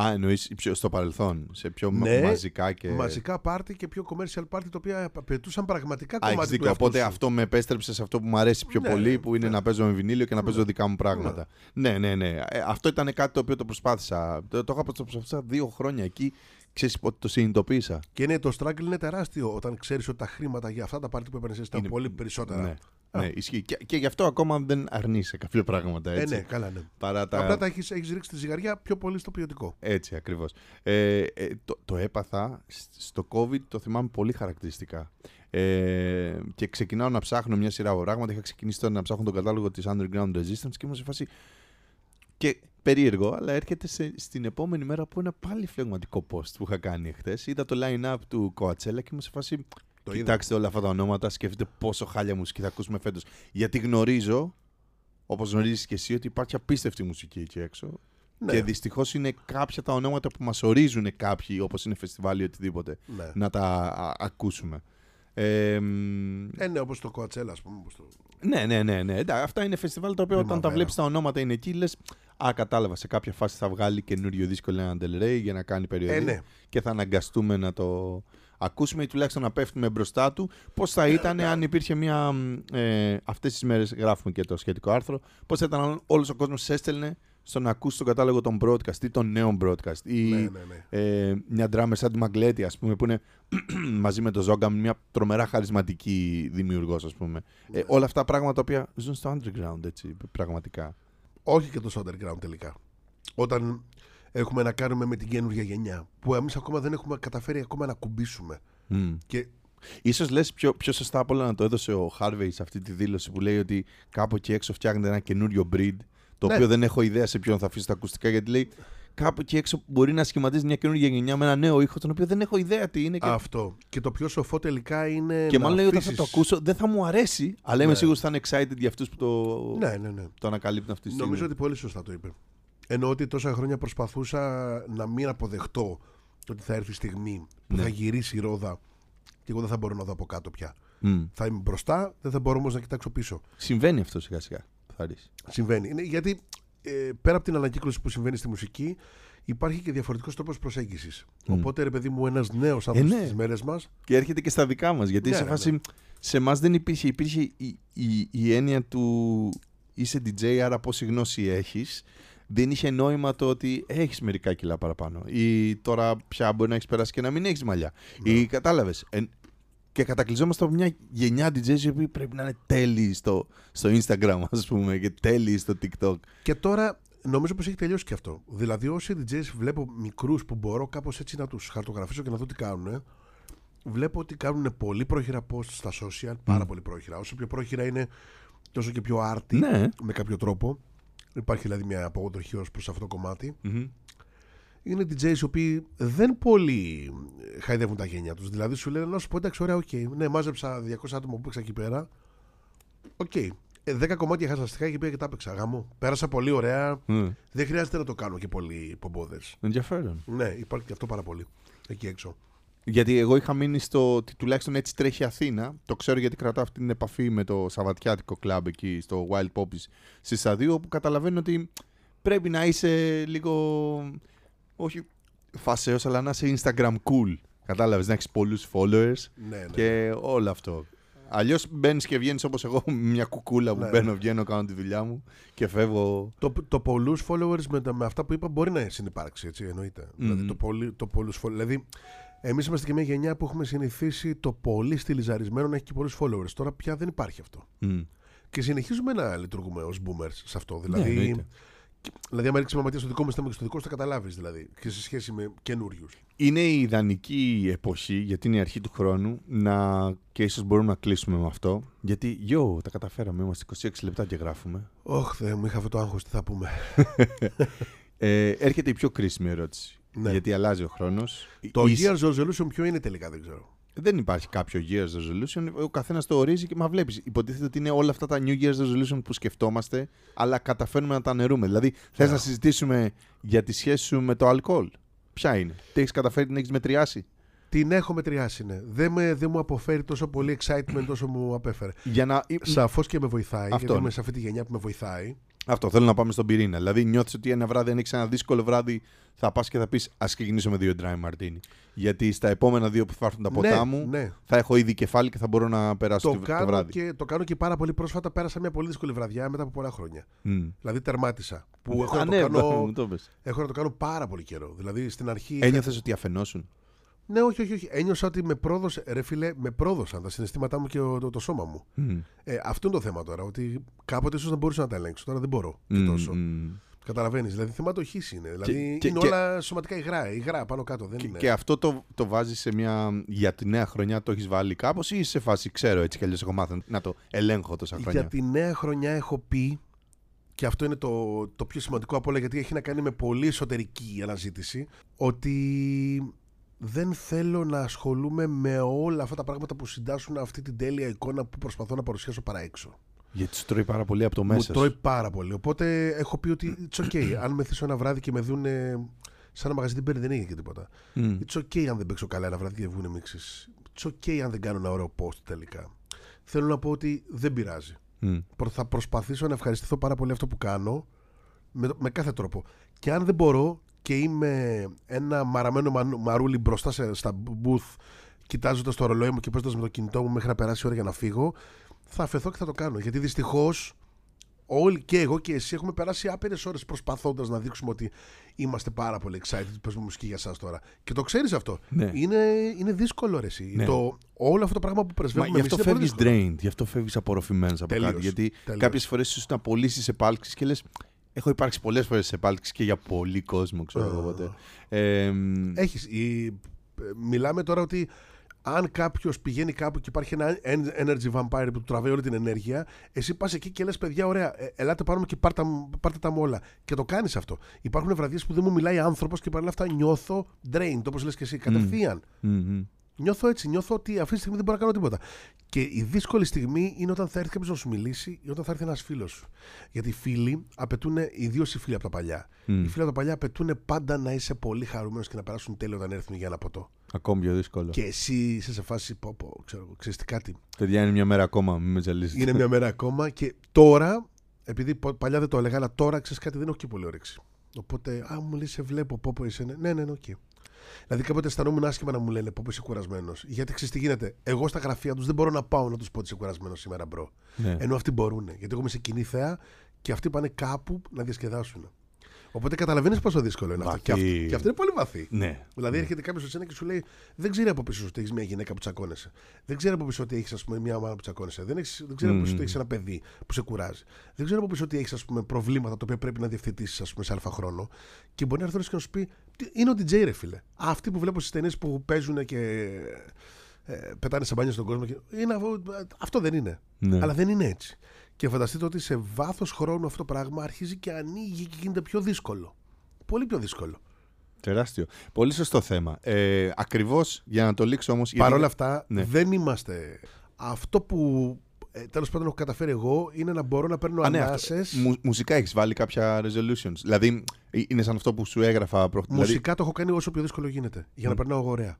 Α, εννοείς στο παρελθόν, σε πιο μα- Ναι, μαζικά και. Μαζικά πάρτι και πιο commercial πάρτι, τα οποία απαιτούσαν πραγματικά Α, έχεις κομμάτι του δίκιο. εαυτού Οπότε σου. αυτό με επέστρεψες σε αυτό που μου αρέσει πιο Ναι, πολύ, ναι, που είναι ναι. να παίζω με βινίλιο και να παίζω Ναι. δικά μου πράγματα. Ναι, ναι, ναι. Ε, αυτό ήταν κάτι το οποίο το προσπάθησα. Το, το είχα το προσπαθήσει δύο χρόνια εκεί. Ξέρεις πότε το συνειδητοποίησα. Και είναι, το struggle είναι τεράστιο όταν ξέρεις ότι τα χρήματα για αυτά τα πάρτι που έπαιρνες ήταν Είναι- πολύ περισσότερα. Ναι, ναι ισχύει. Και, και γι' αυτό ακόμα δεν αρνείσαι κάποια πράγματα Ε, έτσι. ναι, καλά, ναι. Παρά τα... Απλά τα έχεις, έχεις ρίξει τη ζυγαριά πιο πολύ στο ποιοτικό. Έτσι ακριβώς. Ε, ε, το, το έπαθα σ- στο COVID, το θυμάμαι πολύ χαρακτηριστικά. Ε, και ξεκινάω να ψάχνω μια σειρά από πράγματα. Είχα ξεκινήσει τώρα να ψάχνω τον κατάλογο της Underground Resistance και ήμουν σε φάση... Και περίεργο, αλλά έρχεται σε, στην επόμενη μέρα από ένα πάλι φλεγματικό post που είχα κάνει εχθές. Είδα το line-up του Coachella και ήμουν σε φάση... Το είδα. Κοιτάξτε όλα αυτά τα ονόματα, σκεφτείτε πόσο χάλια μουσική θα ακούσουμε φέτος. Γιατί γνωρίζω, όπως γνωρίζεις και εσύ, ότι υπάρχει απίστευτη μουσική εκεί έξω. Ναι, Και δυστυχώς είναι κάποια τα ονόματα που μας ορίζουν κάποιοι, όπως είναι φεστιβάλ ή οτιδήποτε, ναι. να τα α- ακούσουμε. Ε, μ, Ε, ναι, όπως το Coachella, ας πούμε. όπως το... ναι, ναι, ναι, ναι. Εντάξει, αυτά είναι φεστιβάλ τα οποία όταν τα Primavera. βλέπεις τα ονόματα είναι εκεί, λες. Α, κατάλαβα. Σε κάποια φάση θα βγάλει καινούριο δίσκο Λένα Del Rey για να κάνει περιοδία. Ε, ναι. Και θα αναγκαστούμε να το ακούσουμε ή τουλάχιστον να πέφτουμε μπροστά του. Πώς θα ήταν αν υπήρχε μια. μ, Ε, Αυτές τις μέρες γράφουμε και το σχετικό άρθρο. Πώς θα ήταν αν όλος ο κόσμος έστελνε στο να ακούσει τον κατάλογο των broadcast ή των νέων broadcast. Ή Ναι, ναι, ναι. ε, μια drummer σαν τη Μαγκλέτη, ας πούμε, που είναι μαζί με τον Ζόγκαμ μια τρομερά χαρισματική δημιουργός, ας πούμε. Ναι. Ε, όλα αυτά πράγματα τα οποία ζουν στο underground, έτσι, πραγματικά. Όχι και τόσο underground τελικά. Όταν έχουμε να κάνουμε με την καινούργια γενιά, που εμείς ακόμα δεν έχουμε καταφέρει ακόμα να κουμπίσουμε. Mm. Και Ίσως λες πιο, πιο σωστά απ' όλα να το έδωσε ο Harvey σε αυτή τη δήλωση που λέει ότι κάπου εκεί έξω φτιάχνεται ένα καινούριο breed, το Ναι. οποίο δεν έχω ιδέα σε ποιον θα αφήσει τα ακουστικά, γιατί λέει κάπου εκεί έξω μπορεί να σχηματίζει μια καινούργια γενιά με ένα νέο ήχο, τον οποίο δεν έχω ιδέα τι είναι. Και, αυτό. Και το πιο σοφό τελικά είναι. και να μάλλον λέει όταν θα αφήσεις- το ακούσω δεν θα μου αρέσει, αλλά είμαι Ναι. σίγουρος ότι θα είναι excited για αυτούς που το, Ναι, ναι, ναι. το ανακαλύπτουν αυτή τη στιγμή. Νομίζω ότι πολύ σωστά το είπε. Ενώ ότι τόσα χρόνια προσπαθούσα να μην αποδεχτώ ότι θα έρθει η στιγμή που Ναι. θα γυρίσει η ρόδα και εγώ δεν θα μπορώ να δω από κάτω πια. Μμ. Θα είμαι μπροστά, δεν θα μπορώ όμως να κοιτάξω πίσω. Συμβαίνει αυτό σιγά σιγά. Θα δεις. Συμβαίνει. Είναι γιατί ε, πέρα από την ανακύκλωση που συμβαίνει στη μουσική, υπάρχει και διαφορετικός τρόπος προσέγγισης. Μμ. Οπότε, ρε παιδί μου, ένας νέος άνθρωπος ναι. στις μέρες μας. Και έρχεται και στα δικά μας, γιατί Ναι, σε ναι, φάση σε εμάς δεν υπήρχε, υπήρχε η, η, η έννοια του είσαι DJ, άρα πόση γνώση έχεις. Δεν είχε νόημα το ότι έχεις μερικά κιλά παραπάνω. Ή τώρα πια μπορεί να έχεις περάσει και να μην έχεις μαλλιά. Ναι. Ή κατάλαβες. Ε, Και κατακλυζόμαστε από μια γενιά DJs οι οποίοι πρέπει να είναι τέλειοι στο, στο Instagram, ας πούμε, και τέλειοι στο TikTok. Και τώρα νομίζω πως έχει τελειώσει και αυτό. Δηλαδή, όσοι DJs βλέπω μικρούς που μπορώ κάπως έτσι να τους χαρτογραφήσω και να δω τι κάνουν, βλέπω ότι κάνουν πολύ πρόχειρα posts στα social, πάρα πολύ πρόχειρα. Όσο πιο πρόχειρα είναι, τόσο και πιο άρτη Ναι. με κάποιο τρόπο. Υπάρχει δηλαδή μια αποστροφή ως προς αυτό το κομματι Είναι DJs οι οποίοι δεν πολύ χαϊδεύουν τα γένια τους. Δηλαδή σου λένε να σου πω εντάξει, ωραία, οκ. Ναι, μάζεψα 200 άτομα που παίξα εκεί πέρα. Οκ. Ε, 10 κομμάτια χαζαστικά και πήγα και τα έπαιξα. Γάμο. Πέρασα πολύ ωραία. Mm. Δεν χρειάζεται να το κάνω και πολύ πομπώδες. Ενδιαφέρον. Ναι, υπάρχει και αυτό πάρα πολύ εκεί έξω. Γιατί εγώ είχα μείνει στο ότι τουλάχιστον έτσι τρέχει η Αθήνα. Το ξέρω γιατί κρατάω αυτή την επαφή με το Σαββατιάτικο κλαμπ εκεί στο Wild Poppies στη Σταδίου, όπου καταλαβαίνω ότι πρέπει να είσαι λίγο. Όχι φασαίος, αλλά να είσαι Instagram cool. Κατάλαβες να έχεις πολλούς followers Ναι, ναι. και όλο αυτό. Αλλιώς μπαίνεις και βγαίνεις όπως εγώ, μια κουκούλα που Ναι. μπαίνω, βγαίνω, κάνω τη δουλειά μου και φεύγω. Το, το πολλούς followers με, τα- με αυτά που είπα μπορεί να συνεπάρξει, έτσι εννοείται. Δηλαδή το, πολύ, το πολλούς followers. Δηλαδή, εμείς είμαστε και μια γενιά που έχουμε συνηθίσει το πολύ στυλιζαρισμένο να έχει και πολλούς followers. Τώρα πια δεν υπάρχει αυτό. Μμ. Και συνεχίζουμε να λειτουργούμε ως boomers σε αυτό. Ναι, Δηλαδή, εννοείται. δηλαδή άμα ρίξει μαματία στο δικό μου θέμα και στο δικό σου, θα καταλάβεις δηλαδή. Και σε σχέση με καινούριους. Είναι η ιδανική εποχή, γιατί είναι η αρχή του χρόνου, να... και ίσως μπορούμε να κλείσουμε με αυτό. Γιατί, γιο, τα καταφέραμε, είμαστε 26 λεπτά και γράφουμε. Όχι, Θεέ μου, είχα αυτό το άγχος, τι θα πούμε. Ε, έρχεται η πιο κρίσιμη ερώτηση. Ναι. Γιατί αλλάζει ο χρόνος. το Η- Year's Resolution ποιο είναι τελικά, δεν ξέρω. Δεν υπάρχει κάποιο Year's Resolution. Ο καθένας το ορίζει και μα βλέπεις. Υποτίθεται ότι είναι όλα αυτά τα New Year's Resolution που σκεφτόμαστε, αλλά καταφέρνουμε να τα νερούμε. Δηλαδή, θες Ναι. να συζητήσουμε για τη σχέση σου με το αλκοόλ; Ποια είναι, Τι έχεις καταφέρει, την έχεις μετριάσει; Την έχω μετριάσει, ναι. Δεν, με, δεν μου αποφέρει τόσο πολύ excitement όσο μου απέφερε. Για να... Σαφώς και με βοηθάει, Αυτό γιατί είναι. είμαι σε αυτή τη γενιά που με βοηθάει. Αυτό θέλω να πάμε στον πυρήνα. Δηλαδή, νιώθεις ότι ένα βράδυ, αν έχεις ένα δύσκολο βράδυ, θα πας και θα πεις Α ξεκινήσω με δύο dry martini. Γιατί στα επόμενα δύο που θα έρθουν τα ποτά ναι, μου, ναι. θα έχω ήδη κεφάλι και θα μπορώ να περάσω Το, το, το κάνω βράδυ. και, το κάνω και πάρα πολύ πρόσφατα. Πέρασα μια πολύ δύσκολη βραδιά μετά από πολλά χρόνια. Μμ. Δηλαδή τερμάτισα. Που έχω, Α, να το ναι, κάνω, μου το πες. έχω να το κάνω πάρα πολύ καιρό. Δηλαδή στην αρχή. Ένιωθες ότι αφαινόσουν; Ναι, όχι, όχι, όχι. Ένιωσα ότι με πρόδωσε, ρε φίλε, με πρόδωσαν τα συναισθήματά μου και το, το, το σώμα μου. Μμ. Ε, αυτό είναι το θέμα τώρα. Ότι κάποτε ίσως να μπορούσα να τα ελέγξω. Τώρα δεν μπορώ και Μμ, τόσο. μμ. Καταλαβαίνεις. Δηλαδή θεματοχής είναι. Δηλαδή και- είναι και- όλα σωματικά υγρά. Υγρά πάνω κάτω. Δεν Και, είναι. και αυτό το, το βάζεις σε μια. για τη νέα χρονιά το έχεις βάλει κάπως ή σε φάση, ξέρω έτσι κι αλλιώς έχω μάθει να το ελέγχω τόσα χρόνια; Για τη νέα χρονιά έχω πει, και αυτό είναι το, το πιο σημαντικό από όλα, γιατί έχει να κάνει με πολύ εσωτερική αναζήτηση, ότι δεν θέλω να ασχολούμαι με όλα αυτά τα πράγματα που συντάσσουν αυτή την τέλεια εικόνα που προσπαθώ να παρουσιάσω παρά έξω. Γιατί σου τρώει πάρα πολύ από το μέσα. Μου τρώει σου. πάρα πολύ. Οπότε έχω πει ότι it's okay. αν με θύσω ένα βράδυ και με δουν σε ένα μαγαζί την παίρνει, δεν έγινε και τίποτα. Μμ. It's okay αν δεν παίξω καλά ένα βράδυ και βγουν μίξεις. It's okay αν δεν κάνω ένα ωραίο post τελικά. Θέλω να πω ότι δεν πειράζει. Μμ. Προ- θα προσπαθήσω να ευχαριστηθώ πάρα πολύ αυτό που κάνω με, με κάθε τρόπο. Και αν δεν μπορώ και είμαι ένα μαραμένο μανου- μαρούλι μπροστά σε, στα booth, κοιτάζοντας το ρολόι μου και παίζοντας με το κινητό μου μέχρι να περάσει η ώρα για να φύγω, θα αφαιθώ και θα το κάνω. Γιατί δυστυχώς όλοι και εγώ και εσύ έχουμε περάσει άπειρες ώρες προσπαθώντας να δείξουμε ότι είμαστε πάρα πολύ excited που παίζουμε μουσική για εσάς τώρα. Και το ξέρεις αυτό. Ναι. Είναι, είναι δύσκολο ρε, εσύ. Ναι. Το, όλο αυτό το πράγμα που Μα πρεσβεύουμε γι' εμείς αυτό είναι πολύ φεύγεις δύσκολο. drained, γι' αυτό φεύγεις απορροφημένος από Τελείως, κάτι. Γιατί τελείως. κάποιες φορές ίσω να πωλήσει επάλξεις και λες. Έχω υπάρξει πολλές φορές σε επάλξει και για πολύ κόσμο, ξέρω εγώ Α. ποτέ. Ε, μ, Έχεις, η, μιλάμε τώρα ότι αν κάποιος πηγαίνει κάπου και υπάρχει ένα en- energy vampire που του τραβάει όλη την ενέργεια, εσύ πας εκεί και λες: Παιδιά, ωραία, ε, ελάτε πάνω μου και πάρτε, μου- πάρτε τα μου όλα. Και το κάνεις αυτό. Υπάρχουν βραδιές που δεν μου μιλάει άνθρωπος και παρόλα αυτά νιώθω drained, όπως λες και εσύ, κατευθείαν. μ, μ. Νιώθω έτσι, νιώθω ότι αυτή τη στιγμή δεν μπορώ να κάνω τίποτα. Και η δύσκολη στιγμή είναι όταν θα έρθει κάποιος να σου μιλήσει ή όταν θα έρθει ένας φίλος σου. Γιατί οι φίλοι απαιτούν, ιδίως οι φίλοι από τα παλιά, Μμ. οι φίλοι από τα παλιά απαιτούν πάντα να είσαι πολύ χαρούμενος και να περάσουν τέλειο όταν έρθουν για ένα ποτό. Ακόμη πιο δύσκολο. Και εσύ είσαι σε φάση, πω, πω, ξέρω, εγώ, ξέρεις τι κάτι. Παιδιά είναι μια μέρα ακόμα, μην με τζαλίσετε. Είναι μια μέρα ακόμα και τώρα, επειδή πο- παλιά δεν το έλεγα, αλλά τώρα ξέρεις κάτι, δεν έχω και πολύ όρεξη. Οπότε, α, μου λέει, σε βλέπω, πω, πω είσαι. Ναι, ναι, ναι, οκ. Δηλαδή κάποτε αισθανόμουν άσχημα να μου λένε πω, πω είσαι κουρασμένος. Γιατί ξέρεις τι γίνεται. Εγώ στα γραφεία τους δεν μπορώ να πάω να τους πω ότι είσαι κουρασμένος σήμερα, bro. Ναι. Ενώ αυτοί μπορούν. Γιατί εγώ είμαι σε κοινή θέα και αυτοί πάνε κάπου να διασκεδάσουν. Οπότε καταλαβαίνεις πόσο δύσκολο είναι αυτό. Και, Βαθύ. αυτό. και αυτό είναι πολύ βαθύ. Ναι. Δηλαδή έρχεται κάποιος σε σένα και σου λέει: Δεν ξέρει από πίσω ότι έχεις μια γυναίκα που τσακώνεσαι. Δεν ξέρει από πίσω ότι έχεις μια μάνα που τσακώνεσαι. Δεν, έχεις, δεν ξέρει από πίσω ότι έχεις ένα παιδί που σε κουράζει. Δεν ξέρει από πίσω ότι έχεις προβλήματα τα οποία πρέπει να διευθετήσεις σε αλφα χρόνο. Και μπορεί να έρθει ένας και να σου πει: «Τι- Είναι ο DJ, ρε φίλε. Αυτοί που βλέπω στις ταινίες που παίζουν και ε, πετάνε σε μπάνια στον κόσμο. Και... Είναι, αυτό- αυτό δεν είναι. Ναι. Αλλά δεν είναι έτσι. Και φανταστείτε ότι σε βάθος χρόνου αυτό το πράγμα αρχίζει και ανοίγει και γίνεται πιο δύσκολο. Πολύ πιο δύσκολο. Τεράστιο. Πολύ σωστό θέμα. Ε, Ακριβώς για να το λήξω όμως. Παρ' όλα αυτά, Ναι. δεν είμαστε. Αυτό που ε, τέλος πάντων έχω καταφέρει εγώ είναι να μπορώ να παίρνω Α, ναι, ανάσες. αυτό. Μου- μουσικά έχεις βάλει κάποια resolutions. Δηλαδή ε, είναι σαν αυτό που σου έγραφα προ... δηλαδή, Μουσικά το έχω κάνει όσο πιο δύσκολο γίνεται. Για να Μμ. περνάω ωραία.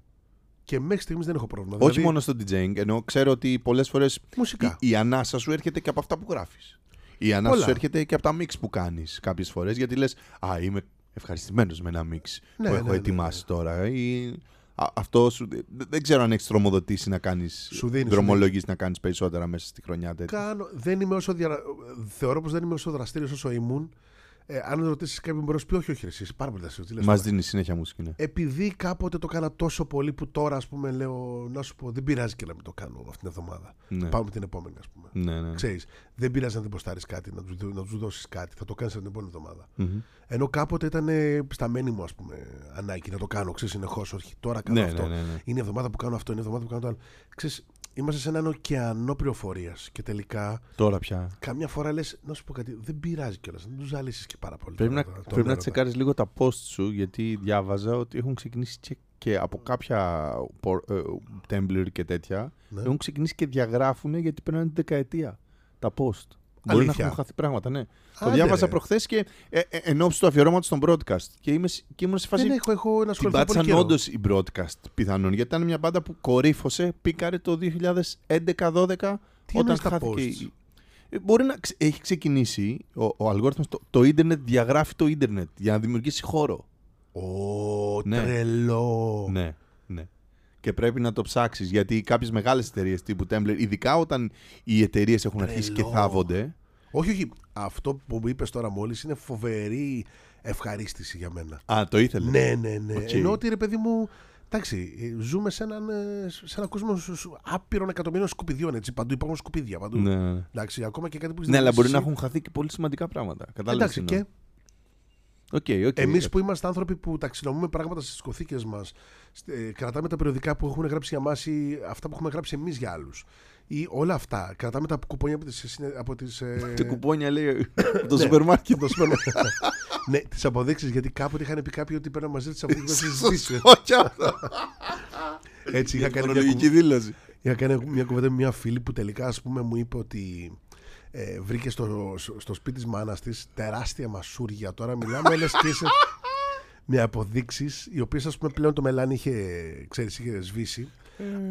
Και μέχρι στιγμής δεν έχω πρόβλημα. όχι Δηλαδή, μόνο στο DJing, ενώ ξέρω ότι πολλές φορές Μουσικά. η, η ανάσα σου έρχεται και από αυτά που γράφεις. Η ανάσα Πολλά. σου έρχεται και από τα mix που κάνεις κάποιες φορές. Γιατί λες, Α, είμαι ευχαριστημένος με ένα mix Ναι, που ναι, έχω ναι, ετοιμάσει ναι. τώρα. Ή, α, αυτό σου, δε- δεν ξέρω αν έχεις τρομοδοτήσει να κάνεις. Σου δίνει, σου Δρομολογήσει να κάνεις περισσότερα μέσα στη χρονιά τέτοια. Κάνω, δεν είμαι όσο δια... Θεωρώ πως δεν είμαι όσο δραστήριος όσο ήμουν. Ε, αν ρωτήσεις κάποιον μπορείς να σου πει: Όχι, όχι, ρε, εσύ είσαι πάρα πολύ δραστήριο. Τι λες Μας τώρα. δίνει συνέχεια μουσική. Ναι. Επειδή κάποτε το έκανα τόσο πολύ που τώρα, ας πούμε, λέω να σου πω: Δεν πειράζει και να μην το κάνω αυτήν την εβδομάδα. Ναι. Πάμε την επόμενη, ας πούμε. Ναι, ναι. Ξέρεις, δεν πειράζει να την ποστάρεις κάτι, να τους να τους δώσεις κάτι. Θα το κάνεις την επόμενη εβδομάδα. Μμμ. Ενώ κάποτε ήταν ε, σταμένη μου, ας πούμε, ανάγκη να το κάνω. Ξέρεις, συνεχώς. Όχι, τώρα κάνω Ναι, αυτό. ναι, ναι, ναι. Είναι η εβδομάδα που κάνω αυτό, είναι η εβδομάδα που κάνω το άλλο. Ξέρεις, είμαστε σε έναν ωκεανό πληροφορίας και τελικά Τώρα πια. καμιά φορά λες: Να σου πω κάτι, δεν πειράζει κιόλας. Δεν τους ζαλίσεις και πάρα πολύ. Πρέπει τώρα να, το- τον πρέπει να έρωτα. τσεκάρεις λίγο τα post σου γιατί διάβαζα ότι έχουν ξεκινήσει και, και από κάποια πορ- ε, Tumblr και τέτοια Ναι. έχουν ξεκινήσει και διαγράφουν γιατί περνάνε την δεκαετία τα post. Μπορεί να Αλήθεια. έχουν χαθεί πράγματα, ναι. το Άντε, διάβαζα ρε. προχθές και ε, ε, εν ώψη του αφιερώματος στον broadcast και, είμαι, σ- και ήμουν σε φάση Δεν έχω, έχω να την ασχοληθώ πολύ πάτησαν καιρό. όντως η broadcast πιθανόν γιατί ήταν μια μπάντα που κορύφωσε, πήκαρε το 2011-12 Τι όταν εννοείς τα χάθηκε. posts? η- Ε, Μπορεί να ξε- έχει ξεκινήσει ο, ο αλγόριθμος, το, το ίντερνετ διαγράφει το ίντερνετ για να δημιουργήσει χώρο. Ω, Ναι. τρελό. Ναι, ναι. Και πρέπει να το ψάξεις γιατί κάποιες μεγάλες εταιρείες τύπου Tumblr, ειδικά όταν οι εταιρείες έχουν αρχίσει και Τρελό. θάβονται. Όχι, όχι. Αυτό που μου είπες τώρα μόλις είναι φοβερή ευχαρίστηση για μένα. Α, το ήθελες. Ναι, ναι, ναι. Οκ. Ενώ ότι ρε παιδί μου. Εντάξει, ε, ζούμε σε έναν, ε, σε έναν κόσμο σου- σου- άπειρων εκατομμύριων σκουπιδιών. Έτσι, παντού υπάρχουν σκουπίδια. Παντού. Ναι, ναι. Εντάξει, ακόμα και κάτι που Ναι, αλλά μπορεί να εσύ- έχουν χαθεί και πολύ σημαντικά πράγματα. Κατάλαβες Εντάξει, τι και εννοώ. OK, OK. εμείς που είμαστε άνθρωποι που ταξινομούμε πράγματα στις αποθήκες μας, κρατάμε τα περιοδικά που έχουν γράψει για μας ή αυτά που έχουμε γράψει εμείς για άλλους. Ή όλα αυτά. Κρατάμε τα κουπόνια από τις, από τις, ε, Τα κουπόνια λέει από το Ναι. σούπερ μάρκετ. από το σούπερ μάρκετ. ναι, τις αποδείξεις γιατί κάποτε είχαν πει κάποιοι ότι παίρνουν μαζί τις αποδείξεις να συζητήσει. Όχι αυτό. Έτσι, είχα κάνει, μια, Φορολογική κουβ- δήλωση. είχα κάνει μια κουβέντα με μια φίλη που τελικά ας πούμε, μου είπε ότι ε, βρήκε στο, στο σπίτι της μάνας της τεράστια μασούρια. Τώρα μιλάμε, λες και είσαι με αποδείξεις, οι οποίες ας πούμε πλέον το μελάνι είχε, ξέρεις, είχε σβήσει.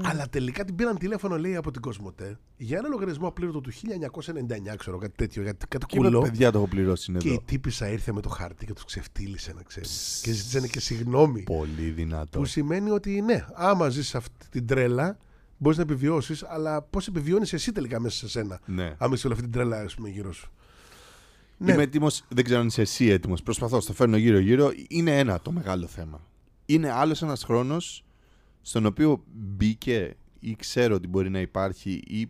Αλλά τελικά την πήραν τηλέφωνο, λέει, από την Κοσμοτέ για ένα λογαριασμό απλήρωτο του 1999, ξέρω κάτι τέτοιο, κάτι, κάτι Και είπε, κουλό. παιδιά το έχω πληρώσει είναι Και η εδώ. τύπησα ήρθε με το χαρτί και τους ξεφτύλισε, να ξέρεις. Και ζήτησαν και συγγνώμη. Πολύ δυνατό. Που σημαίνει ότι ναι, άμα ζεις αυτή την τρέλα, μπορείς να επιβιώσεις, αλλά πώς επιβιώνεις εσύ τελικά μέσα σε σένα. Ναι. Άμα είσαι όλη αυτή την τρέλα, ας πούμε, γύρω σου. Ναι, Είμαι έτοιμος, δεν ξέρω αν είσαι εσύ έτοιμος. Προσπαθώ, στο φέρνω γύρω-γύρω. Είναι ένα το μεγάλο θέμα. Είναι άλλος ένας χρόνος στον οποίο μπήκε ή ξέρω ότι μπορεί να υπάρχει ή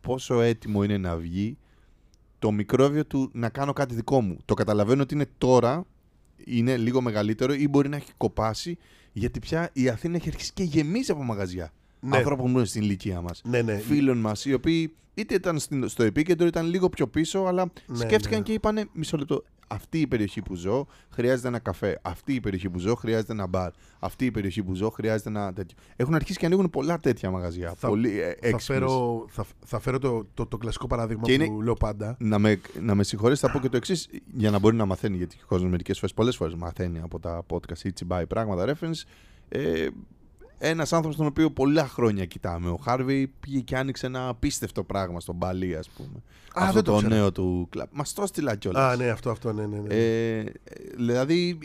πόσο έτοιμο είναι να βγει το μικρόβιο του να κάνω κάτι δικό μου. Το καταλαβαίνω ότι είναι τώρα, είναι λίγο μεγαλύτερο ή μπορεί να έχει κοπάσει γιατί πια η Αθήνα έχει αρχίσει και γεμίζει από μαγαζιά. Ναι. Ανθρώπων που είναι στην ηλικία μας. ναι, ναι. Φίλων μας, οι οποίοι είτε ήταν στην- στο επίκεντρο, ήταν λίγο πιο πίσω, αλλά Ναι, σκέφτηκαν ναι. και είπανε μισό λεπτό. Αυτή η περιοχή που ζω χρειάζεται ένα καφέ. Αυτή η περιοχή που ζω χρειάζεται ένα μπαρ. Αυτή η περιοχή που ζω χρειάζεται ένα τέτοιο. Έχουν αρχίσει και ανοίγουν πολλά τέτοια μαγαζιά. Θα- πολύ ε, Θα έξυπνες. φέρω, θα, θα φέρω το, το, το κλασικό παράδειγμα Και που είναι- λέω πάντα. Να με, να με συγχωρέσει, θα πω και το εξής, για να μπορεί να μαθαίνει, γιατί ο κόσμος μερικές φορέ, πολλές φορές μαθαίνει από τα podcast ή τσιμπάει πράγματα reference. Ε, ένας άνθρωπος τον οποίο πολλά χρόνια κοιτάμε. Ο Χάρβι πήγε και άνοιξε ένα απίστευτο πράγμα στον Μπαλί, ας πούμε. Α, Αυτό δεν το το ξέρω. νέο του κλαμπ. Μας το έστειλα κιόλας. Α, ναι, αυτό, αυτό, ναι, ναι. ναι. Ε, δηλαδή,